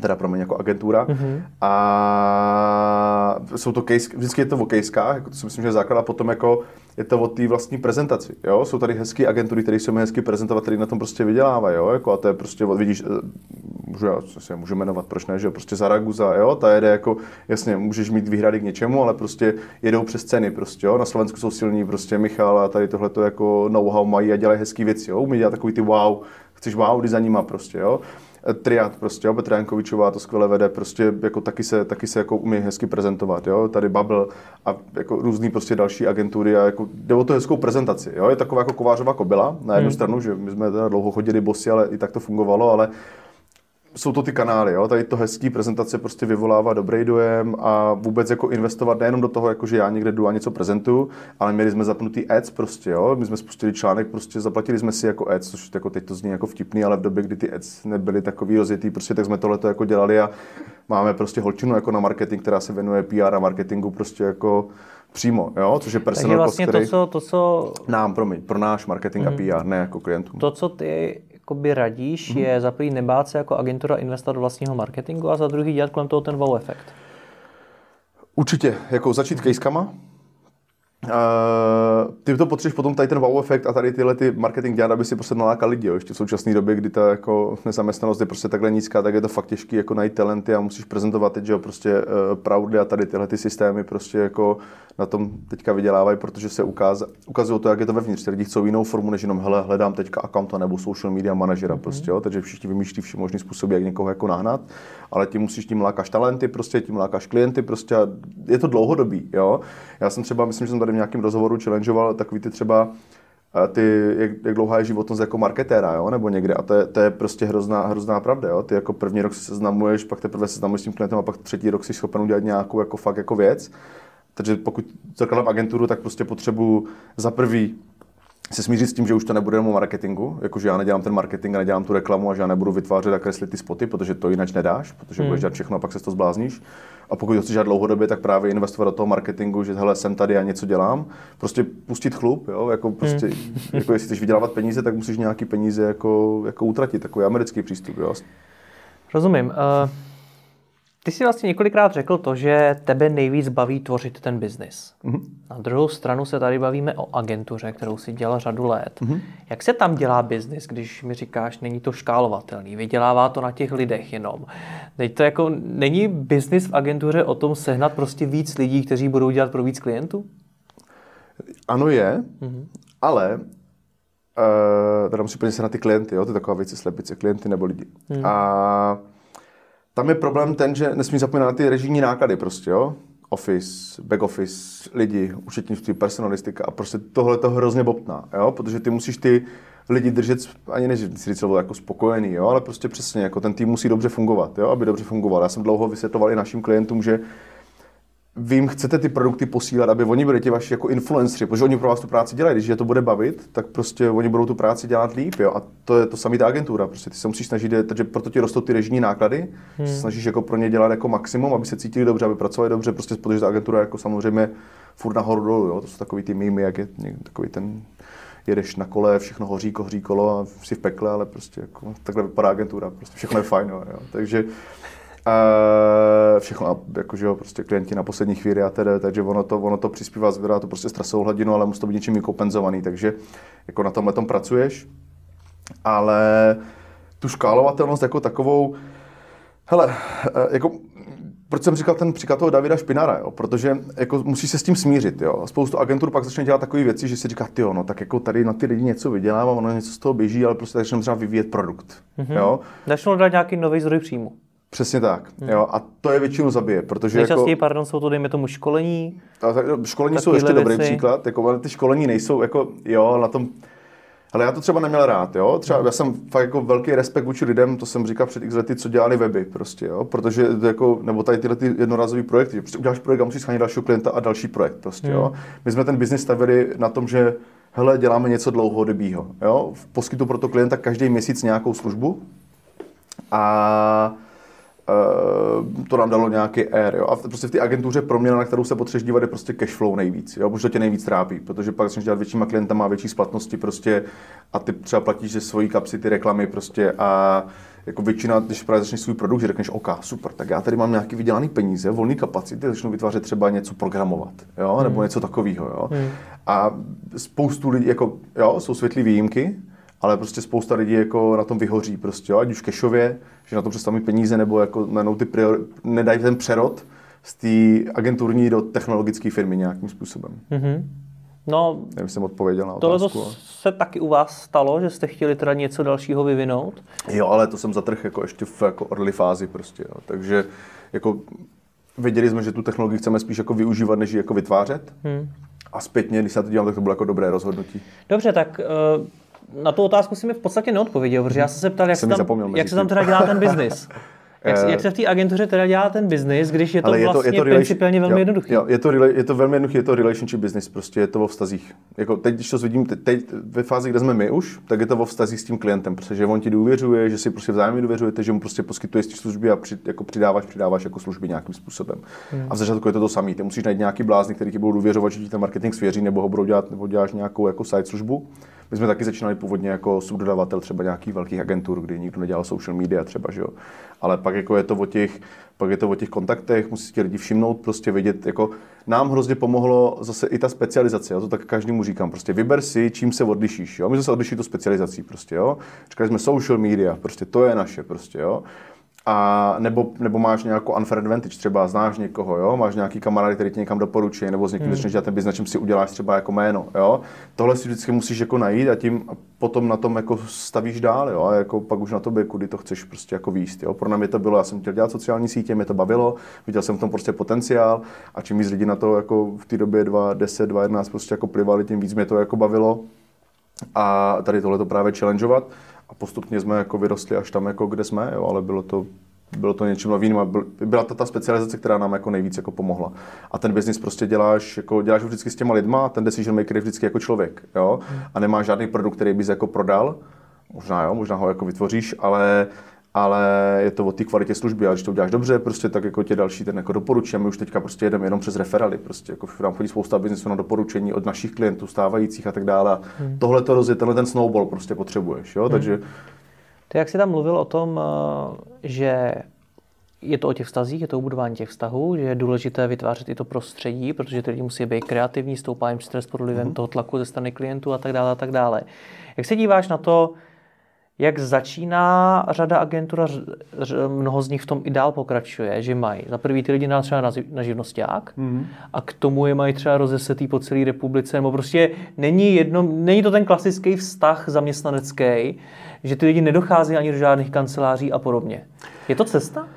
teda pro mě jako agentura. Mm-hmm. A jsou to case, vždycky je to o casekách, jako to si myslím, že je základ, a potom jako je to o té vlastní prezentaci. Jo? Jsou tady hezké agentury, které se hezky prezentovat, které na tom prostě vydělávají. Jo? Jako, a to je prostě, vidíš, můžu, já se můžu jmenovat, proč ne, že prostě Zaraguza, jo? ta jede jako, jasně, můžeš mít výhrady k něčemu, ale prostě jedou přes ceny, prostě, jo? na Slovensku jsou silní, prostě Michal a tady tohle to jako know-how mají a dělají hezké věci, jo? umí dělat takový ty wow, chceš wow, kdy za nima prostě, jo. Triad prostě, jo, Petra Jankovičová to skvěle vede, prostě jako taky se, taky se jako umí hezky prezentovat, jo, tady Bubble a jako různý prostě další agentury a jako jde o to hezkou prezentaci, jo, je taková jako kovářová kobila na jednu hmm. stranu, že my jsme teda dlouho chodili bosy, ale i tak to fungovalo, ale jsou to ty kanály, jo? tady to hezký prezentace prostě vyvolává dobrý dojem a vůbec jako investovat nejenom do toho, jako že já někde jdu a něco prezentuju, ale měli jsme zapnutý ads prostě, jo? my jsme spustili článek, prostě zaplatili jsme si jako ads, což jako teď to zní jako vtipný, ale v době, kdy ty ads nebyly takový rozjetý, prostě tak jsme tohle jako dělali a máme prostě holčinu jako na marketing, která se věnuje PR a marketingu prostě jako přímo, jo? což je personal Takže vlastně cost, který... to, co, to, co... Nám, promiň, pro náš marketing mm. a PR, ne jako klientům. To, co ty jakoby radíš, mm-hmm. je za prvý nebát se jako agentura investovat do vlastního marketingu a za druhý dělat kolem toho ten wow efekt. Určitě, jako začít kejskama, Uh, ty to potřebuješ potom tady ten wow efekt a tady tyhle ty marketing dělat, aby si prostě nalákal lidi. Jo. Ještě v současné době, kdy ta jako nezaměstnanost je prostě takhle nízká, tak je to fakt těžké jako najít talenty a musíš prezentovat teď, že jo, prostě uh, Proudly a tady tyhle ty systémy prostě jako na tom teďka vydělávají, protože se ukaz, ukazují to, jak je to vevnitř. Ty lidi chcou jinou formu, než jenom hele, hledám teďka accounta nebo social media manažera mm-hmm. prostě, jo. takže všichni vymýšlí vše možný způsoby, jak někoho jako nahnat, ale tím musíš tím lákáš talenty, prostě tím lákáš klienty, prostě je to dlouhodobý, jo. Já jsem třeba, myslím, že jsem tady nějakém rozhovoru challengeoval takový ty třeba ty, jak, jak dlouhá je životnost jako marketéra, jo, nebo někde. A to je, to je prostě hrozná, hrozná pravda, jo. Ty jako první rok se seznamuješ, pak teprve se seznamuješ s tím klientem a pak třetí rok jsi schopen udělat nějakou jako fakt jako věc. Takže pokud zakládám agenturu, tak prostě potřebuji za prvý se smířit s tím, že už to nebude jenom o marketingu, jakože já nedělám ten marketing a nedělám tu reklamu a že já nebudu vytvářet a kreslit ty spoty, protože to jinak nedáš, protože hmm. budeš dělat všechno a pak se to zblázníš. A pokud to chceš dělat dlouhodobě, tak právě investovat do toho marketingu, že hele, jsem tady a něco dělám. Prostě pustit chlup, jo? Jako, prostě, hmm. jako jestli chceš vydělávat peníze, tak musíš nějaký peníze jako, jako utratit, takový americký přístup. Jo? Rozumím. Uh... Ty jsi vlastně několikrát řekl to, že tebe nejvíc baví tvořit ten biznis. Mm-hmm. Na druhou stranu se tady bavíme o agentuře, kterou si dělal řadu let. Mm-hmm. Jak se tam dělá biznis, když mi říkáš, není to škálovatelný, vydělává to na těch lidech jenom. Teď to jako, není biznis v agentuře o tom sehnat prostě víc lidí, kteří budou dělat pro víc klientů? Ano je, mm-hmm. ale uh, teda musí se na ty klienty, jo? to je taková věc, slepice, klienty nebo lidi. Mm. A tam je problém ten, že nesmí zapomínat na ty režijní náklady prostě, jo? Office, back office, lidi, účetnictví, personalistika a prostě tohle to hrozně bobtná, jo? Protože ty musíš ty lidi držet, ani než si říct jako spokojený, jo? ale prostě přesně, jako ten tým musí dobře fungovat, jo? aby dobře fungoval. Já jsem dlouho vysvětloval i našim klientům, že vy jim chcete ty produkty posílat, aby oni byli ti vaši jako influenceri, protože oni pro vás tu práci dělají. Když je to bude bavit, tak prostě oni budou tu práci dělat líp. Jo? A to je to samý ta agentura. Prostě ty se musíš snažit, takže proto ti rostou ty režijní náklady. Hmm. Se snažíš jako pro ně dělat jako maximum, aby se cítili dobře, aby pracovali dobře, prostě protože ta agentura jako samozřejmě furt nahoru dolů. Jo? To jsou takový ty mýmy, jak je takový ten jedeš na kole, všechno hoří, hoří kolo a jsi v pekle, ale prostě jako, takhle vypadá agentura, prostě všechno je fajn. Jo? Takže Uh, všechno, jakože jo, prostě klienti na poslední chvíli a tedy, takže ono to, ono to přispívá, zvedá to prostě stresovou hladinu, ale musí to být něčím kompenzovaný, takže jako na tomhle tom pracuješ. Ale tu škálovatelnost jako takovou, hele, eh, jako proč jsem říkal ten příklad toho Davida Špinara, jo? protože jako musí se s tím smířit. Jo? Spoustu agentur pak začne dělat takové věci, že si říká, ty no, tak jako tady na ty lidi něco vydělávám, ono něco z toho běží, ale prostě začneme třeba vyvíjet produkt. Mm-hmm. Jo? Začnou dát nějaký nový zdroj příjmu. Přesně tak. Hmm. Jo, a to je většinou zabije, protože Nejčastěji, jako, pardon, jsou to, dejme tomu, školení. A tak, školení jsou ještě věci. dobrý příklad, jako, ale ty školení nejsou, jako, jo, na tom, Ale já to třeba neměl rád, jo. Třeba já jsem fakt jako velký respekt vůči lidem, to jsem říkal před x lety, co dělali weby, prostě, jo. Protože to jako, nebo tady tyhle ty jednorázové projekty, prostě uděláš projekt a musíš schránit dalšího klienta a další projekt, prostě, jo. My jsme ten biznis stavili na tom, že hele, děláme něco dlouhodobého, jo. Poskytu pro to klienta každý měsíc nějakou službu a to nám dalo nějaký air. Jo? A prostě v té agentuře proměna, na kterou se potřebuješ dívat, je prostě cash flow nejvíc. Jo? Protože to tě nejvíc trápí, protože pak začneš dělat většíma klientama, větší splatnosti prostě a ty třeba platíš ze svojí kapsy ty reklamy prostě a jako většina, když právě začneš svůj produkt, že řekneš, OK, super, tak já tady mám nějaký vydělaný peníze, volný kapacity, začnu vytvářet třeba něco programovat, jo, nebo hmm. něco takového, jo. Hmm. A spoustu lidí, jako, jo, jsou světlý výjimky, ale prostě spousta lidí jako na tom vyhoří prostě, jo? ať už kešově, že na to přestaví peníze, nebo jako najednou ty priori, nedají ten přerod z té agenturní do technologické firmy nějakým způsobem. Mm-hmm. No, Nevím, jsem odpověděl na otázku. Tohle se taky u vás stalo, že jste chtěli teda něco dalšího vyvinout? Jo, ale to jsem zatrh jako ještě v jako early fázi prostě. Jo. Takže jako věděli jsme, že tu technologii chceme spíš jako využívat, než ji jako vytvářet. Hmm. A zpětně, když se na to dívám, tak to bylo jako dobré rozhodnutí. Dobře, tak uh na tu otázku si mi v podstatě neodpověděl, protože já jsem se ptal, jak, se tam, jak se tam teda dělá ten biznis. Jak, jak se v té agentuře teda dělá ten biznis, když je to Ale je vlastně to, je to principiálně velmi jo, jednoduché? Jo, je, to, je to velmi jednoduché, je to relationship business, prostě je to o vztazích. Jako teď, když to vidím, teď, teď ve fázi, kde jsme my už, tak je to o vztazích s tím klientem, protože on ti důvěřuje, že si prostě vzájemně důvěřujete, že mu prostě poskytuješ služby a při, jako přidáváš, přidáváš jako služby nějakým způsobem. Hmm. A v začátku je to to samé. Ty musíš najít nějaký blázny, který ti budou důvěřovat, že ti ten marketing svěří, nebo ho budou dělat, nebo děláš nějakou jako side službu. My jsme taky začínali původně jako subdodavatel třeba nějakých velkých agentur, kdy nikdo nedělal social media třeba, že jo. Ale pak jako je to o těch, pak je to o těch kontaktech, musí si lidi všimnout, prostě vědět, jako nám hrozně pomohlo zase i ta specializace, jo, to tak každému říkám, prostě vyber si, čím se odlišíš, jo. My jsme se odlišili to specializací, prostě, jo. Říkali jsme social media, prostě to je naše, prostě, jo a nebo, nebo máš nějakou unfair advantage, třeba znáš někoho, jo? máš nějaký kamarád, který tě někam doporučí, nebo s někým hmm. začneš dělat ten na čem si uděláš třeba jako jméno. Jo? Tohle si vždycky musíš jako najít a tím a potom na tom jako stavíš dál, jo? a jako pak už na tobě, kudy to chceš prostě jako výst. Jo? Pro mě to bylo, já jsem chtěl dělat sociální sítě, mě to bavilo, viděl jsem v tom prostě potenciál a čím víc lidí na to jako v té době 2010, 2011 prostě jako plivali, tím víc mě to jako bavilo a tady tohle to právě challengeovat a postupně jsme jako vyrostli až tam, jako kde jsme, jo, ale bylo to bylo to něčím novým a byla to ta specializace, která nám jako nejvíc jako pomohla. A ten biznis prostě děláš, jako děláš vždycky s těma lidma a ten decision maker je vždycky jako člověk, jo? A nemáš žádný produkt, který bys jako prodal, možná jo, možná ho jako vytvoříš, ale ale je to o té kvalitě služby a když to uděláš dobře, prostě tak jako tě další ten jako doporučí a my už teďka prostě jedeme jenom přes referaly, prostě jako nám chodí spousta biznesu na doporučení od našich klientů stávajících a tak dále. Hmm. Tohle to rozjet, tenhle ten snowball prostě potřebuješ, jo, hmm. takže ty jak jsi tam mluvil o tom, eh, že je to o těch vztazích, je to o budování těch vztahů, že je důležité vytvářet i to prostředí, protože ty lidi musí být kreativní, stoupá jim stres pod vlivem mm-hmm. toho tlaku ze strany klientů a tak dále a tak dále. Jak se díváš na to, jak začíná řada agentur, mnoho z nich v tom i dál pokračuje, že mají za prvý ty lidi třeba na, na živnosták mm-hmm. a k tomu je mají třeba rozesetý po celé republice, nebo prostě není, jedno, není to ten klasický vztah zaměstnanecký, že ty lidi nedochází ani do žádných kanceláří a podobně. Je to cesta?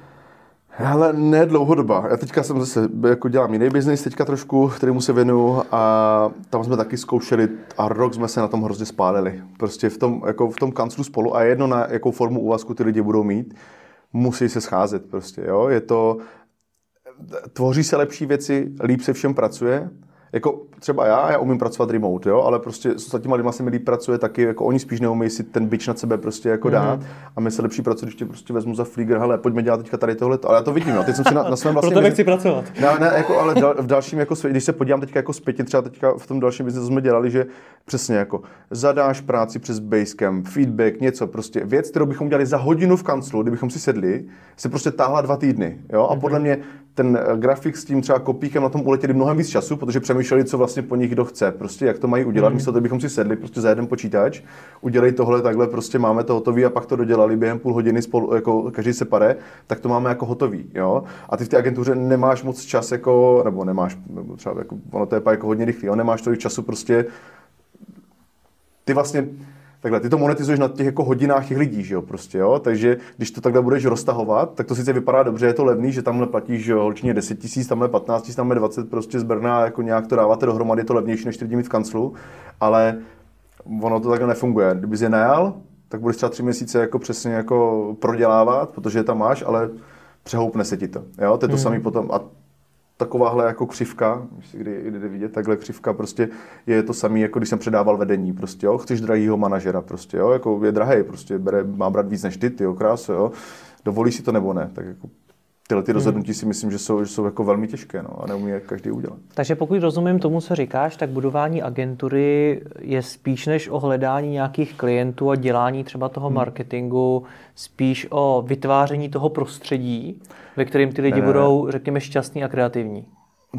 Ale ne dlouhodoba. Já teďka jsem zase, jako dělám jiný biznis teďka trošku, kterému se věnuju a tam jsme taky zkoušeli a rok jsme se na tom hrozně spálili. Prostě v tom, jako v tom kanclu spolu a jedno na jakou formu úvazku ty lidi budou mít, musí se scházet prostě, jo. Je to, tvoří se lepší věci, líp se všem pracuje, jako třeba já, já umím pracovat remote, jo, ale prostě s ostatníma lidma se mi líp pracuje taky, jako oni spíš neumí si ten bič na sebe prostě jako dát mm-hmm. a my se lepší pracuje, když tě prostě vezmu za flíger, hele, pojďme dělat teďka tady tohle, ale já to vidím, jo, teď jsem si na, na svém vlastně... Proto chci pracovat. Ne, ne, jako, ale dal, v dalším, jako, když se podívám teďka jako zpětně, třeba teďka v tom dalším biznesu jsme dělali, že přesně jako zadáš práci přes Basecamp, feedback, něco, prostě věc, kterou bychom dělali za hodinu v kanclu, kdybychom si sedli, se prostě táhla dva týdny, jo, a podle mhm. mě ten eh, grafik s tím třeba kopíkem na tom uletěli mnohem víc času, protože přemýšleli, co vlastně po nich kdo chce, prostě jak to mají udělat, mm. místo toho bychom si sedli prostě za jeden počítač, udělej tohle takhle, prostě máme to hotový a pak to dodělali během půl hodiny spolu, jako každý se pare, tak to máme jako hotový, jo. A ty v té agentuře nemáš moc čas, jako, nebo nemáš, nebo třeba jako, ono to je jako hodně rychlý, jo, nemáš tolik času prostě, ty vlastně Takhle, ty to monetizuješ na těch jako hodinách těch lidí, že jo, prostě, jo? takže když to takhle budeš roztahovat, tak to sice vypadá dobře, je to levný, že tamhle platíš že jo, holčině 10 tisíc, tamhle 15 tisíc, tamhle 20 prostě z Brna, jako nějak to dáváte dohromady, je to levnější, než ty lidi mít v kanclu, ale ono to takhle nefunguje. Kdyby je najal, tak budeš třeba tři měsíce jako přesně jako prodělávat, protože je tam máš, ale přehoupne se ti to. Jo? To je to hmm. samé potom. A takováhle jako křivka, kdy, jde vidět, takhle křivka prostě je to samé, jako když jsem předával vedení, prostě, jo, chceš drahýho manažera, prostě, jo, jako je drahý, prostě bere, má brát víc než ty, ty, jo, krásu, jo, dovolí si to nebo ne, tak jako tyhle ty hmm. rozhodnutí si myslím, že jsou, že jsou jako velmi těžké no, a neumí je každý udělat. Takže pokud rozumím tomu, co říkáš, tak budování agentury je spíš než o hledání nějakých klientů a dělání třeba toho hmm. marketingu, spíš o vytváření toho prostředí, ve kterém ty lidi ne, budou, řekněme, šťastní a kreativní.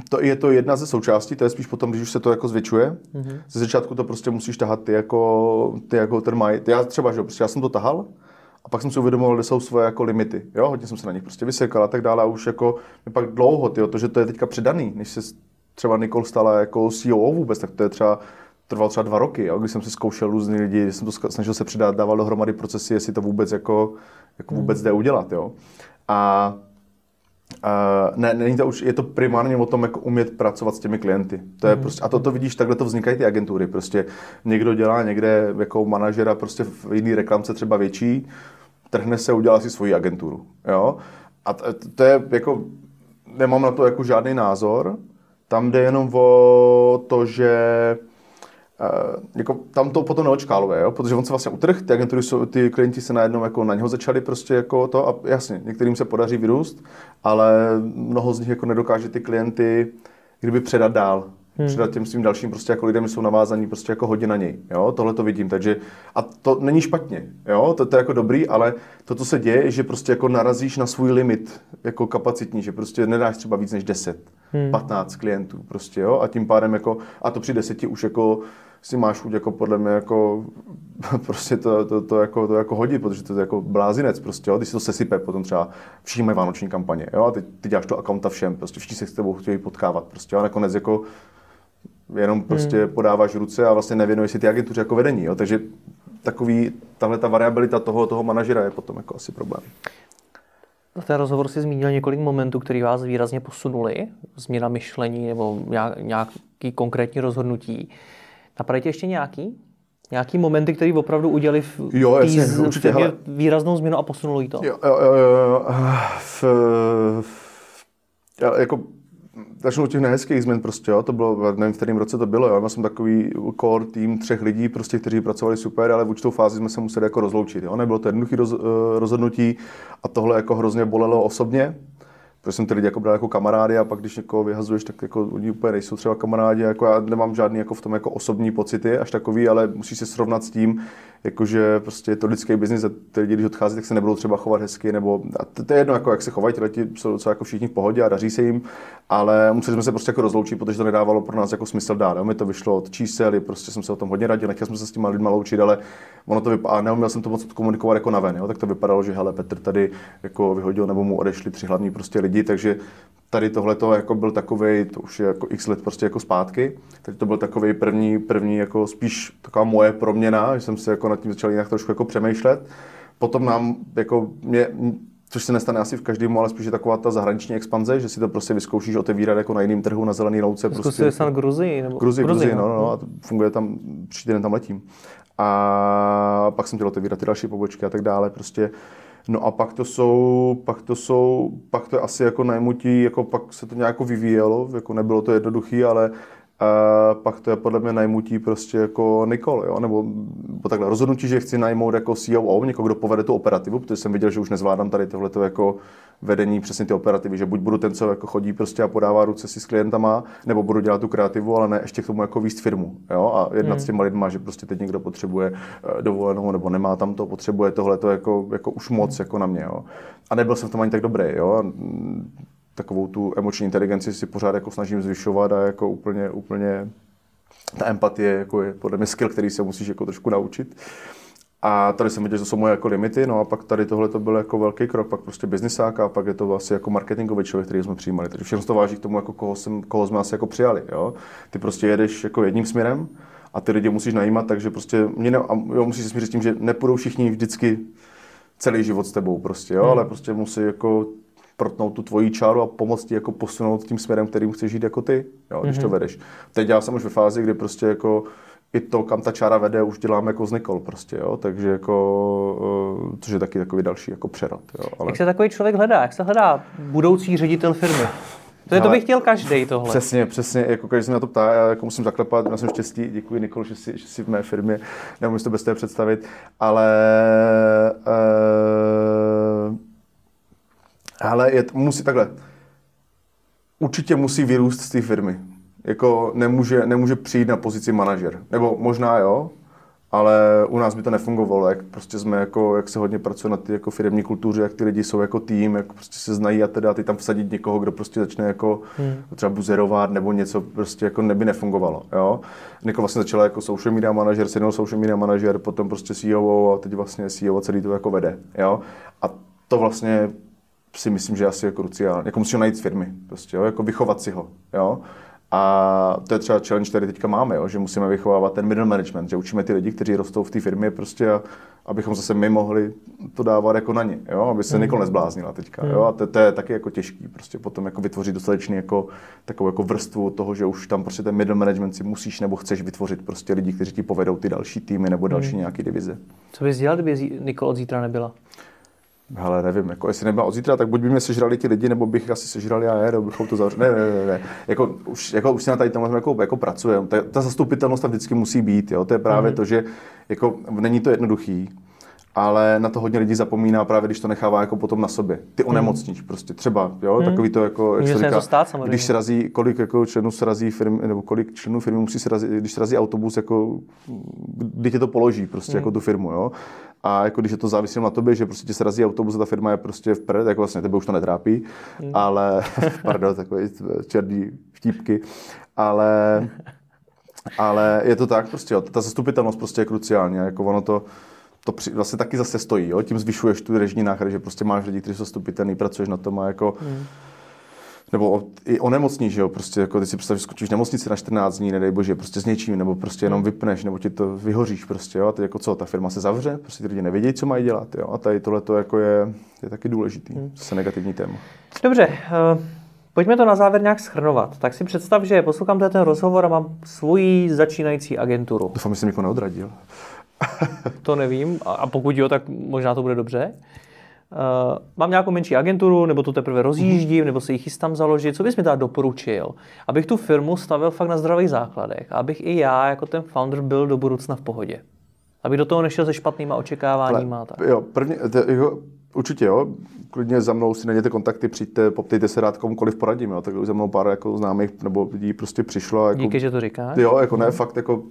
To je to jedna ze součástí, to je spíš potom, když už se to jako zvětšuje. Mm-hmm. Ze začátku to prostě musíš tahat ty jako, ty jako ten maj. Já třeba, že prostě já jsem to tahal, a pak jsem si uvědomil, kde jsou svoje jako limity. Jo, hodně jsem se na nich prostě vysekal a tak dále. A už jako pak dlouho, tyjo, to, že to je teďka předaný, než se třeba Nikol stala jako CEO vůbec, tak to je třeba trvalo třeba dva roky, jo, když jsem se zkoušel různý lidi, když jsem to snažil se přidat, dával dohromady procesy, jestli to vůbec jako, jako vůbec hmm. jde udělat. Jo. A Uh, ne, není to už, je to primárně o tom, jako umět pracovat s těmi klienty. To je mm. prostě, a to, to vidíš, takhle to vznikají ty agentury. Prostě někdo dělá někde jako manažera prostě v jiný reklamce třeba větší, trhne se, udělá si svoji agenturu. Jo? A to, to je jako, nemám na to jako žádný názor, tam jde jenom o to, že jako, tam to potom neočkáluje, jo? protože on se vlastně utrh, ty agentury jsou, ty klienti se najednou jako na něho začali prostě jako to a jasně, některým se podaří vyrůst, ale mnoho z nich jako nedokáže ty klienty kdyby předat dál hmm. předat těm svým dalším prostě jako lidem jsou navázaní prostě jako hodně na něj. Jo? Tohle to vidím, takže a to není špatně, jo? To, to, je jako dobrý, ale to, co se děje, je, že prostě jako narazíš na svůj limit jako kapacitní, že prostě nedáš třeba víc než 10, hmm. 15 klientů prostě, jo? A tím pádem jako, a to při deseti už jako si máš chuť jako podle mě jako prostě to, to, to, jako, to jako hodit, protože to je jako blázinec prostě, jo? když se to sesype, potom třeba všichni mají vánoční kampaně, jo? a ty, ty děláš to akaunta všem, prostě všichni se s tebou chtějí potkávat, prostě, jo? a nakonec jako jenom prostě hmm. podáváš ruce a vlastně nevěnuješ si ty agentuře jako vedení. Jo? Takže takový, tahle ta variabilita toho, toho manažera je potom jako asi problém. V ten rozhovor si zmínil několik momentů, které vás výrazně posunuli, změna myšlení nebo nějaký konkrétní rozhodnutí. Napadají ještě nějaký? Nějaký momenty, které opravdu udělali v, jo, jasně, z, určitě, v výraznou změnu a posunuli to? Jo, jo, jo, jo. V, v, jako začnu těch nehezkých změn prostě, jo, to bylo, nevím, v kterém roce to bylo, jo, já jsem takový core tým třech lidí, prostě, kteří pracovali super, ale v určitou fázi jsme se museli jako rozloučit, jo, nebylo to jednoduché roz, eh, rozhodnutí a tohle jako hrozně bolelo osobně, protože jsem ty lidi jako bral jako kamarády a pak když někoho vyhazuješ, tak jako oni úplně nejsou třeba kamarádi, jako já nemám žádný jako v tom jako osobní pocity až takový, ale musíš se srovnat s tím, jakože prostě je to lidský biznis a ty lidi, když odchází, tak se nebudou třeba chovat hezky, nebo a to, to je jedno, jako jak se chovají, ty lidi jsou docela jako všichni v pohodě a daří se jim, ale museli jsme se prostě jako rozloučit, protože to nedávalo pro nás jako smysl dát. Jo? Mi to vyšlo od čísel, prostě jsem se o tom hodně radil, nechtěl jsem se s těma lidma loučit, ale ono to vypadá, neuměl jsem to moc komunikovat jako na ven, jo? tak to vypadalo, že hele, Petr tady jako vyhodil nebo mu odešli tři hlavní prostě lidi, takže tady tohle to jako byl takový, to už je jako x let prostě jako zpátky, tady to byl takový první, první jako spíš taková moje proměna, že jsem se jako nad tím začal jinak trošku jako přemýšlet. Potom nám jako mě, což se nestane asi v každém, ale spíš je taková ta zahraniční expanze, že si to prostě vyzkoušíš otevírat jako na jiném trhu, na zelený louce. Zkusili prostě, snad Gruzii? Nebo... Gruzii, Gruzii, Gruzii no, no, no, a funguje tam, příští den tam letím. A pak jsem chtěl otevírat ty další pobočky a tak dále. Prostě No a pak to jsou, pak to jsou, pak to je asi jako najmutí, jako pak se to nějak vyvíjelo, jako nebylo to jednoduché, ale a pak to je podle mě najmutí prostě jako Nikol, jo? Nebo, nebo takhle rozhodnutí, že chci najmout jako COO, někoho, kdo povede tu operativu, protože jsem viděl, že už nezvládám tady tohleto jako vedení přesně ty operativy, že buď budu ten, co jako chodí prostě a podává ruce si s klientama, nebo budu dělat tu kreativu, ale ne ještě k tomu jako výst firmu, jo? A jednat hmm. s těma lidma, že prostě teď někdo potřebuje eh, dovolenou, nebo nemá tam to, potřebuje tohle, to jako, jako už moc jako na mě, jo? A nebyl jsem v tom ani tak dobrý, jo? Takovou tu emoční inteligenci si pořád jako snažím zvyšovat a jako úplně, úplně ta empatie jako je podle mě skill, který se musíš jako trošku naučit. A tady jsem viděl, že to jsou moje jako limity, no a pak tady tohle to byl jako velký krok, pak prostě biznisák a pak je to vlastně jako marketingový člověk, který jsme přijímali. Takže všechno to váží k tomu, jako koho, jsem, koho jsme asi jako přijali. Jo? Ty prostě jedeš jako jedním směrem a ty lidi musíš najímat, takže prostě mě ne, a jo, musíš se smířit s tím, že nepůjdou všichni vždycky celý život s tebou prostě, jo, hmm. ale prostě musí jako protnout tu tvoji čáru a pomoct ti jako posunout tím směrem, kterým chceš žít jako ty, jo, když mm-hmm. to mhm. vedeš. Teď já jsem už ve fázi, kdy prostě jako i to, kam ta čára vede, už dělám jako z Nikol prostě, jo, takže jako, což je taky takový další jako přerod, jo. Ale... Jak se takový člověk hledá? Jak se hledá budoucí ředitel firmy? To, je, to bych chtěl každý tohle. Přesně, přesně, jako každý se na to ptá, já jako musím zaklepat, já jsem štěstí, děkuji Nikol, že jsi, že jsi v mé firmě, nemůžu si to bez té představit, ale uh, ale je, musí takhle, určitě musí vyrůst z té firmy. Jako nemůže, nemůže přijít na pozici manažer. Nebo možná jo, ale u nás by to nefungovalo, jak prostě jsme jako, jak se hodně pracuje na ty jako firmní kultuře, jak ty lidi jsou jako tým, jak prostě se znají a teda ty tam vsadit někoho, kdo prostě začne jako hmm. třeba buzerovat nebo něco prostě jako neby nefungovalo, jo. Nikol vlastně začala jako social media manažer, senior social media manažer, potom prostě CEO a teď vlastně CEO celý to jako vede, jo. A to vlastně si myslím, že asi je kruciální. Jako musíš najít firmy, prostě, jo? jako vychovat si ho. Jo? A to je třeba challenge, který teďka máme, jo? že musíme vychovávat ten middle management, že učíme ty lidi, kteří rostou v té firmě, prostě, a, abychom zase my mohli to dávat jako na ně, jo? aby se mm. Nikol nezbláznila teďka. Mm. Jo? A to, to, je taky jako těžký, prostě potom jako vytvořit dostatečný jako, takovou jako vrstvu toho, že už tam prostě ten middle management si musíš nebo chceš vytvořit prostě lidi, kteří ti povedou ty další týmy nebo další mm. nějaké divize. Co bys dělal, kdyby Nikol od zítra nebyla? Ale nevím, jako jestli nebyla od zítra, tak buď by mě sežrali ti lidi, nebo bych asi sežrali já je, nebo bychom to zavřeli. Ne, ne, ne, ne. Jako, už, jako, už si na tady tomhle jako, jako pracujeme. Ta, ta, zastupitelnost tam vždycky musí být. Jo? To je právě mm-hmm. to, že jako, není to jednoduchý ale na to hodně lidí zapomíná právě, když to nechává jako potom na sobě. Ty mhm. onemocníš prostě, třeba, jo, hmm. takový to jako, jak se říká, stát, když se razí, kolik jako členů srazí firmy, nebo kolik členů firmy musí se razit, když srazí autobus, jako, kdy tě to položí prostě hmm. jako tu firmu, jo. A jako když je to závisí na tobě, že prostě se razí autobus a ta firma je prostě vpred, jako vlastně tebe už to netrápí, hmm. ale, pardon, takové černý vtípky, ale, ale je to tak prostě, jo, ta zastupitelnost prostě je kruciální, jako ono to, to při, vlastně taky zase stojí, jo? tím zvyšuješ tu režní náklady, že prostě máš lidi, kteří jsou zastupitelný, pracuješ na tom a jako, hmm. nebo i onemocní, že jo, prostě jako ty si představíš, že skočíš v nemocnici na 14 dní, nedej bože, prostě s něčím, nebo prostě jenom hmm. vypneš, nebo ti to vyhoříš prostě, jo, a teď jako co, ta firma se zavře, prostě ty lidi nevědějí, co mají dělat, jo, a tady tohle to jako je, je taky důležitý, hmm. zase negativní téma. Dobře, uh... Pojďme to na závěr nějak schrnovat. Tak si představ, že poslouchám ten rozhovor a mám svoji začínající agenturu. Doufám, že jsem někoho neodradil. to nevím. A pokud jo, tak možná to bude dobře. Uh, mám nějakou menší agenturu, nebo to teprve rozjíždím, nebo se ji chystám založit. Co bys mi teda doporučil? Abych tu firmu stavil fakt na zdravých základech. Abych i já, jako ten founder, byl do budoucna v pohodě. Abych do toho nešel se špatnýma očekáváníma. Tak. Jo, první, to, jo, určitě jo. Klidně za mnou si najděte kontakty, přijďte, poptejte se rád komukoliv poradím. Jo. Tak za mnou pár jako známých nebo lidí prostě přišlo. Jako, Díky, že to říkáš. Jo, jako ne, fakt jako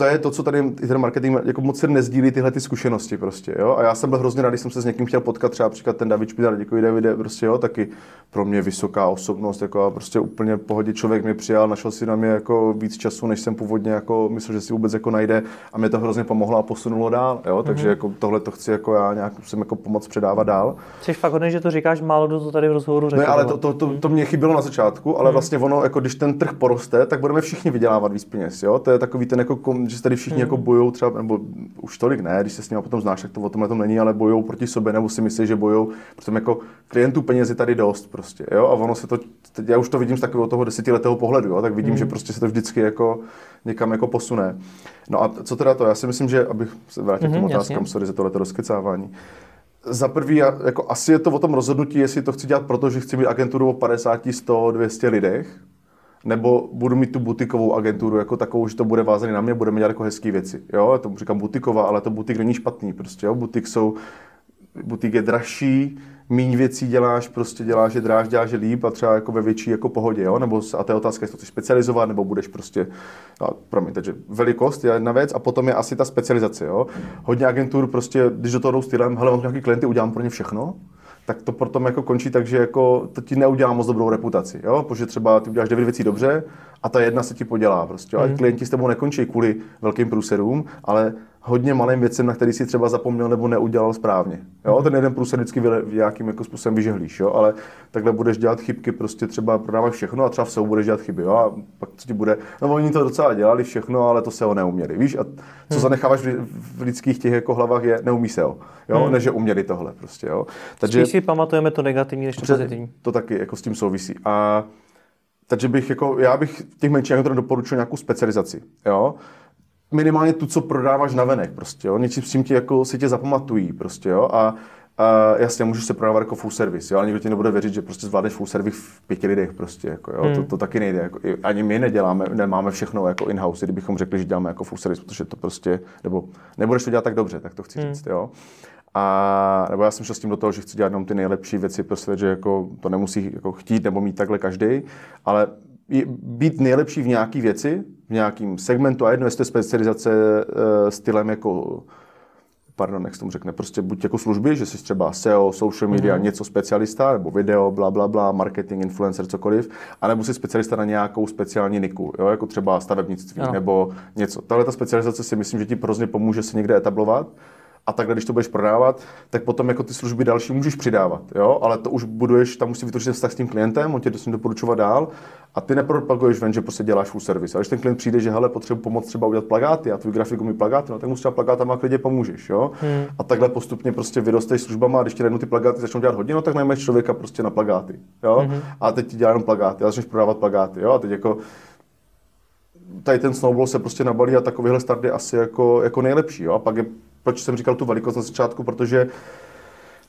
to je to, co tady ten marketing jako moc se nezdílí tyhle ty zkušenosti prostě, jo. A já jsem byl hrozně rád, když jsem se s někým chtěl potkat, třeba příklad ten David Špidar, děkuji Davide, prostě jo, taky pro mě vysoká osobnost, jako a prostě úplně pohodě člověk mě přijal, našel si na mě jako víc času, než jsem původně jako myslel, že si vůbec jako najde a mě to hrozně pomohlo a posunulo dál, jo. Takže mm-hmm. jako tohle to chci jako já nějak jsem jako pomoc předávat dál. Jsi fakt hodný, že to říkáš, málo kdo to tady v rozhovoru řekl. Ne, ale to, to, to, to, mě chybělo na začátku, ale mm-hmm. vlastně ono, jako když ten trh poroste, tak budeme všichni vydělávat víc peněz, jo. To je takový ten jako, že tady všichni mm-hmm. jako bojují třeba, nebo už tolik ne, když se s nimi potom znáš, tak to o tomhle tom není, ale bojují proti sobě, nebo si myslí, že bojují, protože jako klientů peněz je tady dost prostě, jo, a ono se to, teď já už to vidím z takového toho desetiletého pohledu, jo, tak vidím, mm. že prostě se to vždycky jako někam jako posune. No a co teda to, já si myslím, že, abych se vrátil mm-hmm, k těm otázkám, sorry za tohleto rozkecávání. Za prvý, jako asi je to o tom rozhodnutí, jestli to chci dělat proto, že chci mít agenturu o 50, 100, 200 lidech, nebo budu mít tu butikovou agenturu jako takovou, že to bude vázané na mě, budeme dělat jako hezké věci. Jo, já tomu říkám butiková, ale to butik není špatný prostě, jo. Butik jsou, butik je dražší, míň věcí děláš, prostě děláš je dráž, děláš je líp a třeba jako ve větší jako pohodě, jo? Nebo, a to je otázka, jestli to chceš specializovat, nebo budeš prostě, no, promiň, takže velikost je jedna věc a potom je asi ta specializace, jo? Hodně agentur prostě, když do toho jdou stylem, hele, mám nějaký klienty, udělám pro ně všechno, tak to potom jako končí tak, že jako to ti neudělá moc dobrou reputaci, jo? protože třeba ty uděláš devět věcí dobře a ta jedna se ti podělá prostě. Mm. A klienti s tebou nekončí kvůli velkým průserům, ale hodně malým věcem, na který si třeba zapomněl nebo neudělal správně. Jo? Ten jeden průser vždycky nějakým jako způsobem vyžehlíš, jo? ale takhle budeš dělat chybky, prostě třeba prodávat všechno a třeba v budeš dělat chyby. Jo? A pak co ti bude, no oni to docela dělali všechno, ale to se ho neuměli. Víš? A co hmm. zanecháváš v, v lidských těch jako hlavách je, neumí se ho. Jo? Hmm. Ne, že uměli tohle prostě. Jo? Takže, Spíš si pamatujeme to negativní než to pozitivní. To taky jako s tím souvisí. A takže bych jako, já bych těch menších agentur doporučil nějakou specializaci, jo. Minimálně tu, co prodáváš na venek, prostě, jo. Něčím s tím ti jako si tě zapamatují, prostě, jo. A a jasně, můžeš se prodávat jako full service, jo, ale nikdo ti nebude věřit, že prostě zvládneš full service v pěti lidech prostě, jako, jo, hmm. to, to, taky nejde, jako, ani my neděláme, nemáme všechno jako in-house, kdybychom řekli, že děláme jako full service, protože to prostě, nebo nebudeš to dělat tak dobře, tak to chci hmm. říct, jo. A nebo já jsem šel s tím do toho, že chci dělat jenom ty nejlepší věci pro svět, že jako to nemusí jako chtít nebo mít takhle každý, ale být nejlepší v nějaké věci, v nějakém segmentu a jedno, jestli specializace uh, stylem jako pardon, jak se tomu řekne, prostě buď jako služby, že jsi třeba SEO, social media, mm-hmm. něco specialista, nebo video, bla, bla, bla, marketing, influencer, cokoliv, anebo jsi specialista na nějakou speciální niku, jo, jako třeba stavebnictví no. nebo něco. Tahle ta specializace si myslím, že ti hrozně pomůže se někde etablovat a takhle, když to budeš prodávat, tak potom jako ty služby další můžeš přidávat, jo? ale to už buduješ, tam musíš vytvořit vztah s tím klientem, on tě to s doporučovat dál a ty nepropaguješ ven, že prostě děláš full service. A když ten klient přijde, že hele, potřebuji pomoct třeba udělat plagáty a tvůj grafik umí plagáty, no, tak mu třeba plagátama klidně pomůžeš. Jo? Hmm. A takhle postupně prostě vyrosteš službama a když ti ty plagáty začnou dělat hodně, no, tak najmeš člověka prostě na plagáty. Jo? Hmm. A teď ti dělá jenom plagáty a začneš prodávat plagáty. Jo? A teď jako tady ten snowball se prostě nabalí a takovýhle start je asi jako, jako nejlepší. Jo? A pak je proč jsem říkal tu velikost na začátku, protože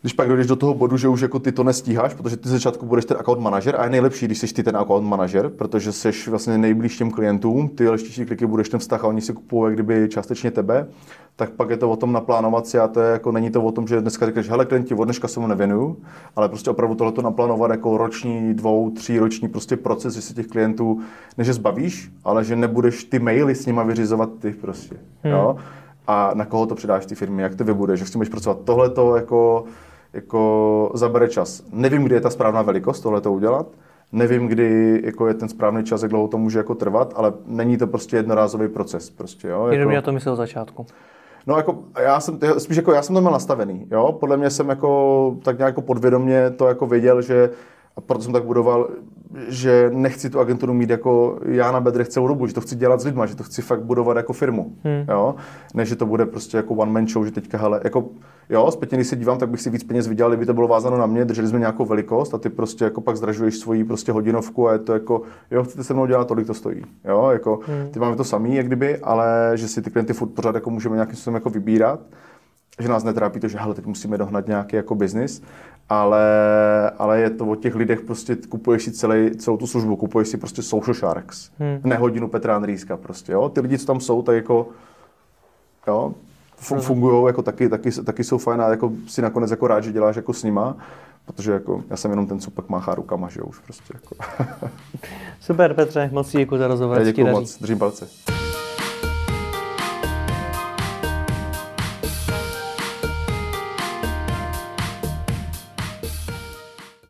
když pak dojdeš do toho bodu, že už jako ty to nestíháš, protože ty začátku budeš ten account manažer a je nejlepší, když jsi ty ten account manažer, protože jsi vlastně nejblíž těm klientům, ty leštější kliky budeš ten vztah a oni si kupují kdyby částečně tebe, tak pak je to o tom naplánovat si a to je jako, není to o tom, že dneska řekneš, hele klienti, od dneška se mu nevěnuju, ale prostě opravdu tohle naplánovat jako roční, dvou, tří roční prostě proces, že se těch klientů, než zbavíš, ale že nebudeš ty maily s nima vyřizovat ty prostě, hmm. jo? A na koho to předáš ty firmy, jak to vybudeš, jak s tím budeš pracovat. Tohle to jako, jako zabere čas. Nevím, kdy je ta správná velikost tohle to udělat, nevím, kdy jako je ten správný čas, jak dlouho to může jako trvat, ale není to prostě jednorázový proces. Prostě, jo? Jenom jako... já to myslel začátku. No jako já jsem, spíš jako já jsem to měl nastavený, jo? Podle mě jsem jako tak nějak jako podvědomě to jako věděl, že a proto jsem tak budoval, že nechci tu agenturu mít jako já na bedrech celou dobu, že to chci dělat s lidma, že to chci fakt budovat jako firmu, hmm. jo, než že to bude prostě jako one man show, že teďka, hele, jako, jo, zpětně, když se dívám, tak bych si víc peněz vydělal, kdyby to bylo vázáno na mě, drželi jsme nějakou velikost a ty prostě jako pak zdražuješ svoji prostě hodinovku a je to jako, jo, chcete se mnou dělat, tolik to stojí, jo, jako, hmm. ty máme to samý, jak kdyby, ale že si ty klienty furt pořád jako můžeme nějakým způsobem jako vybírat, že nás netrápí to, že hele, teď musíme dohnat nějaký jako biznis, ale, ale je to o těch lidech, prostě kupuješ si celý, celou tu službu, kupuješ si prostě Social Sharks, hmm. ne hodinu Petra Andrýska prostě, jo. Ty lidi, co tam jsou, tak jako, jo, fungují, jako taky, taky, taky jsou fajn a jako si nakonec jako rád, že děláš jako s nima, protože jako já jsem jenom ten, co pak máchá rukama, že už prostě jako. Super Petře, moc děkuji za rozhovor. Děkuji moc, držím palce.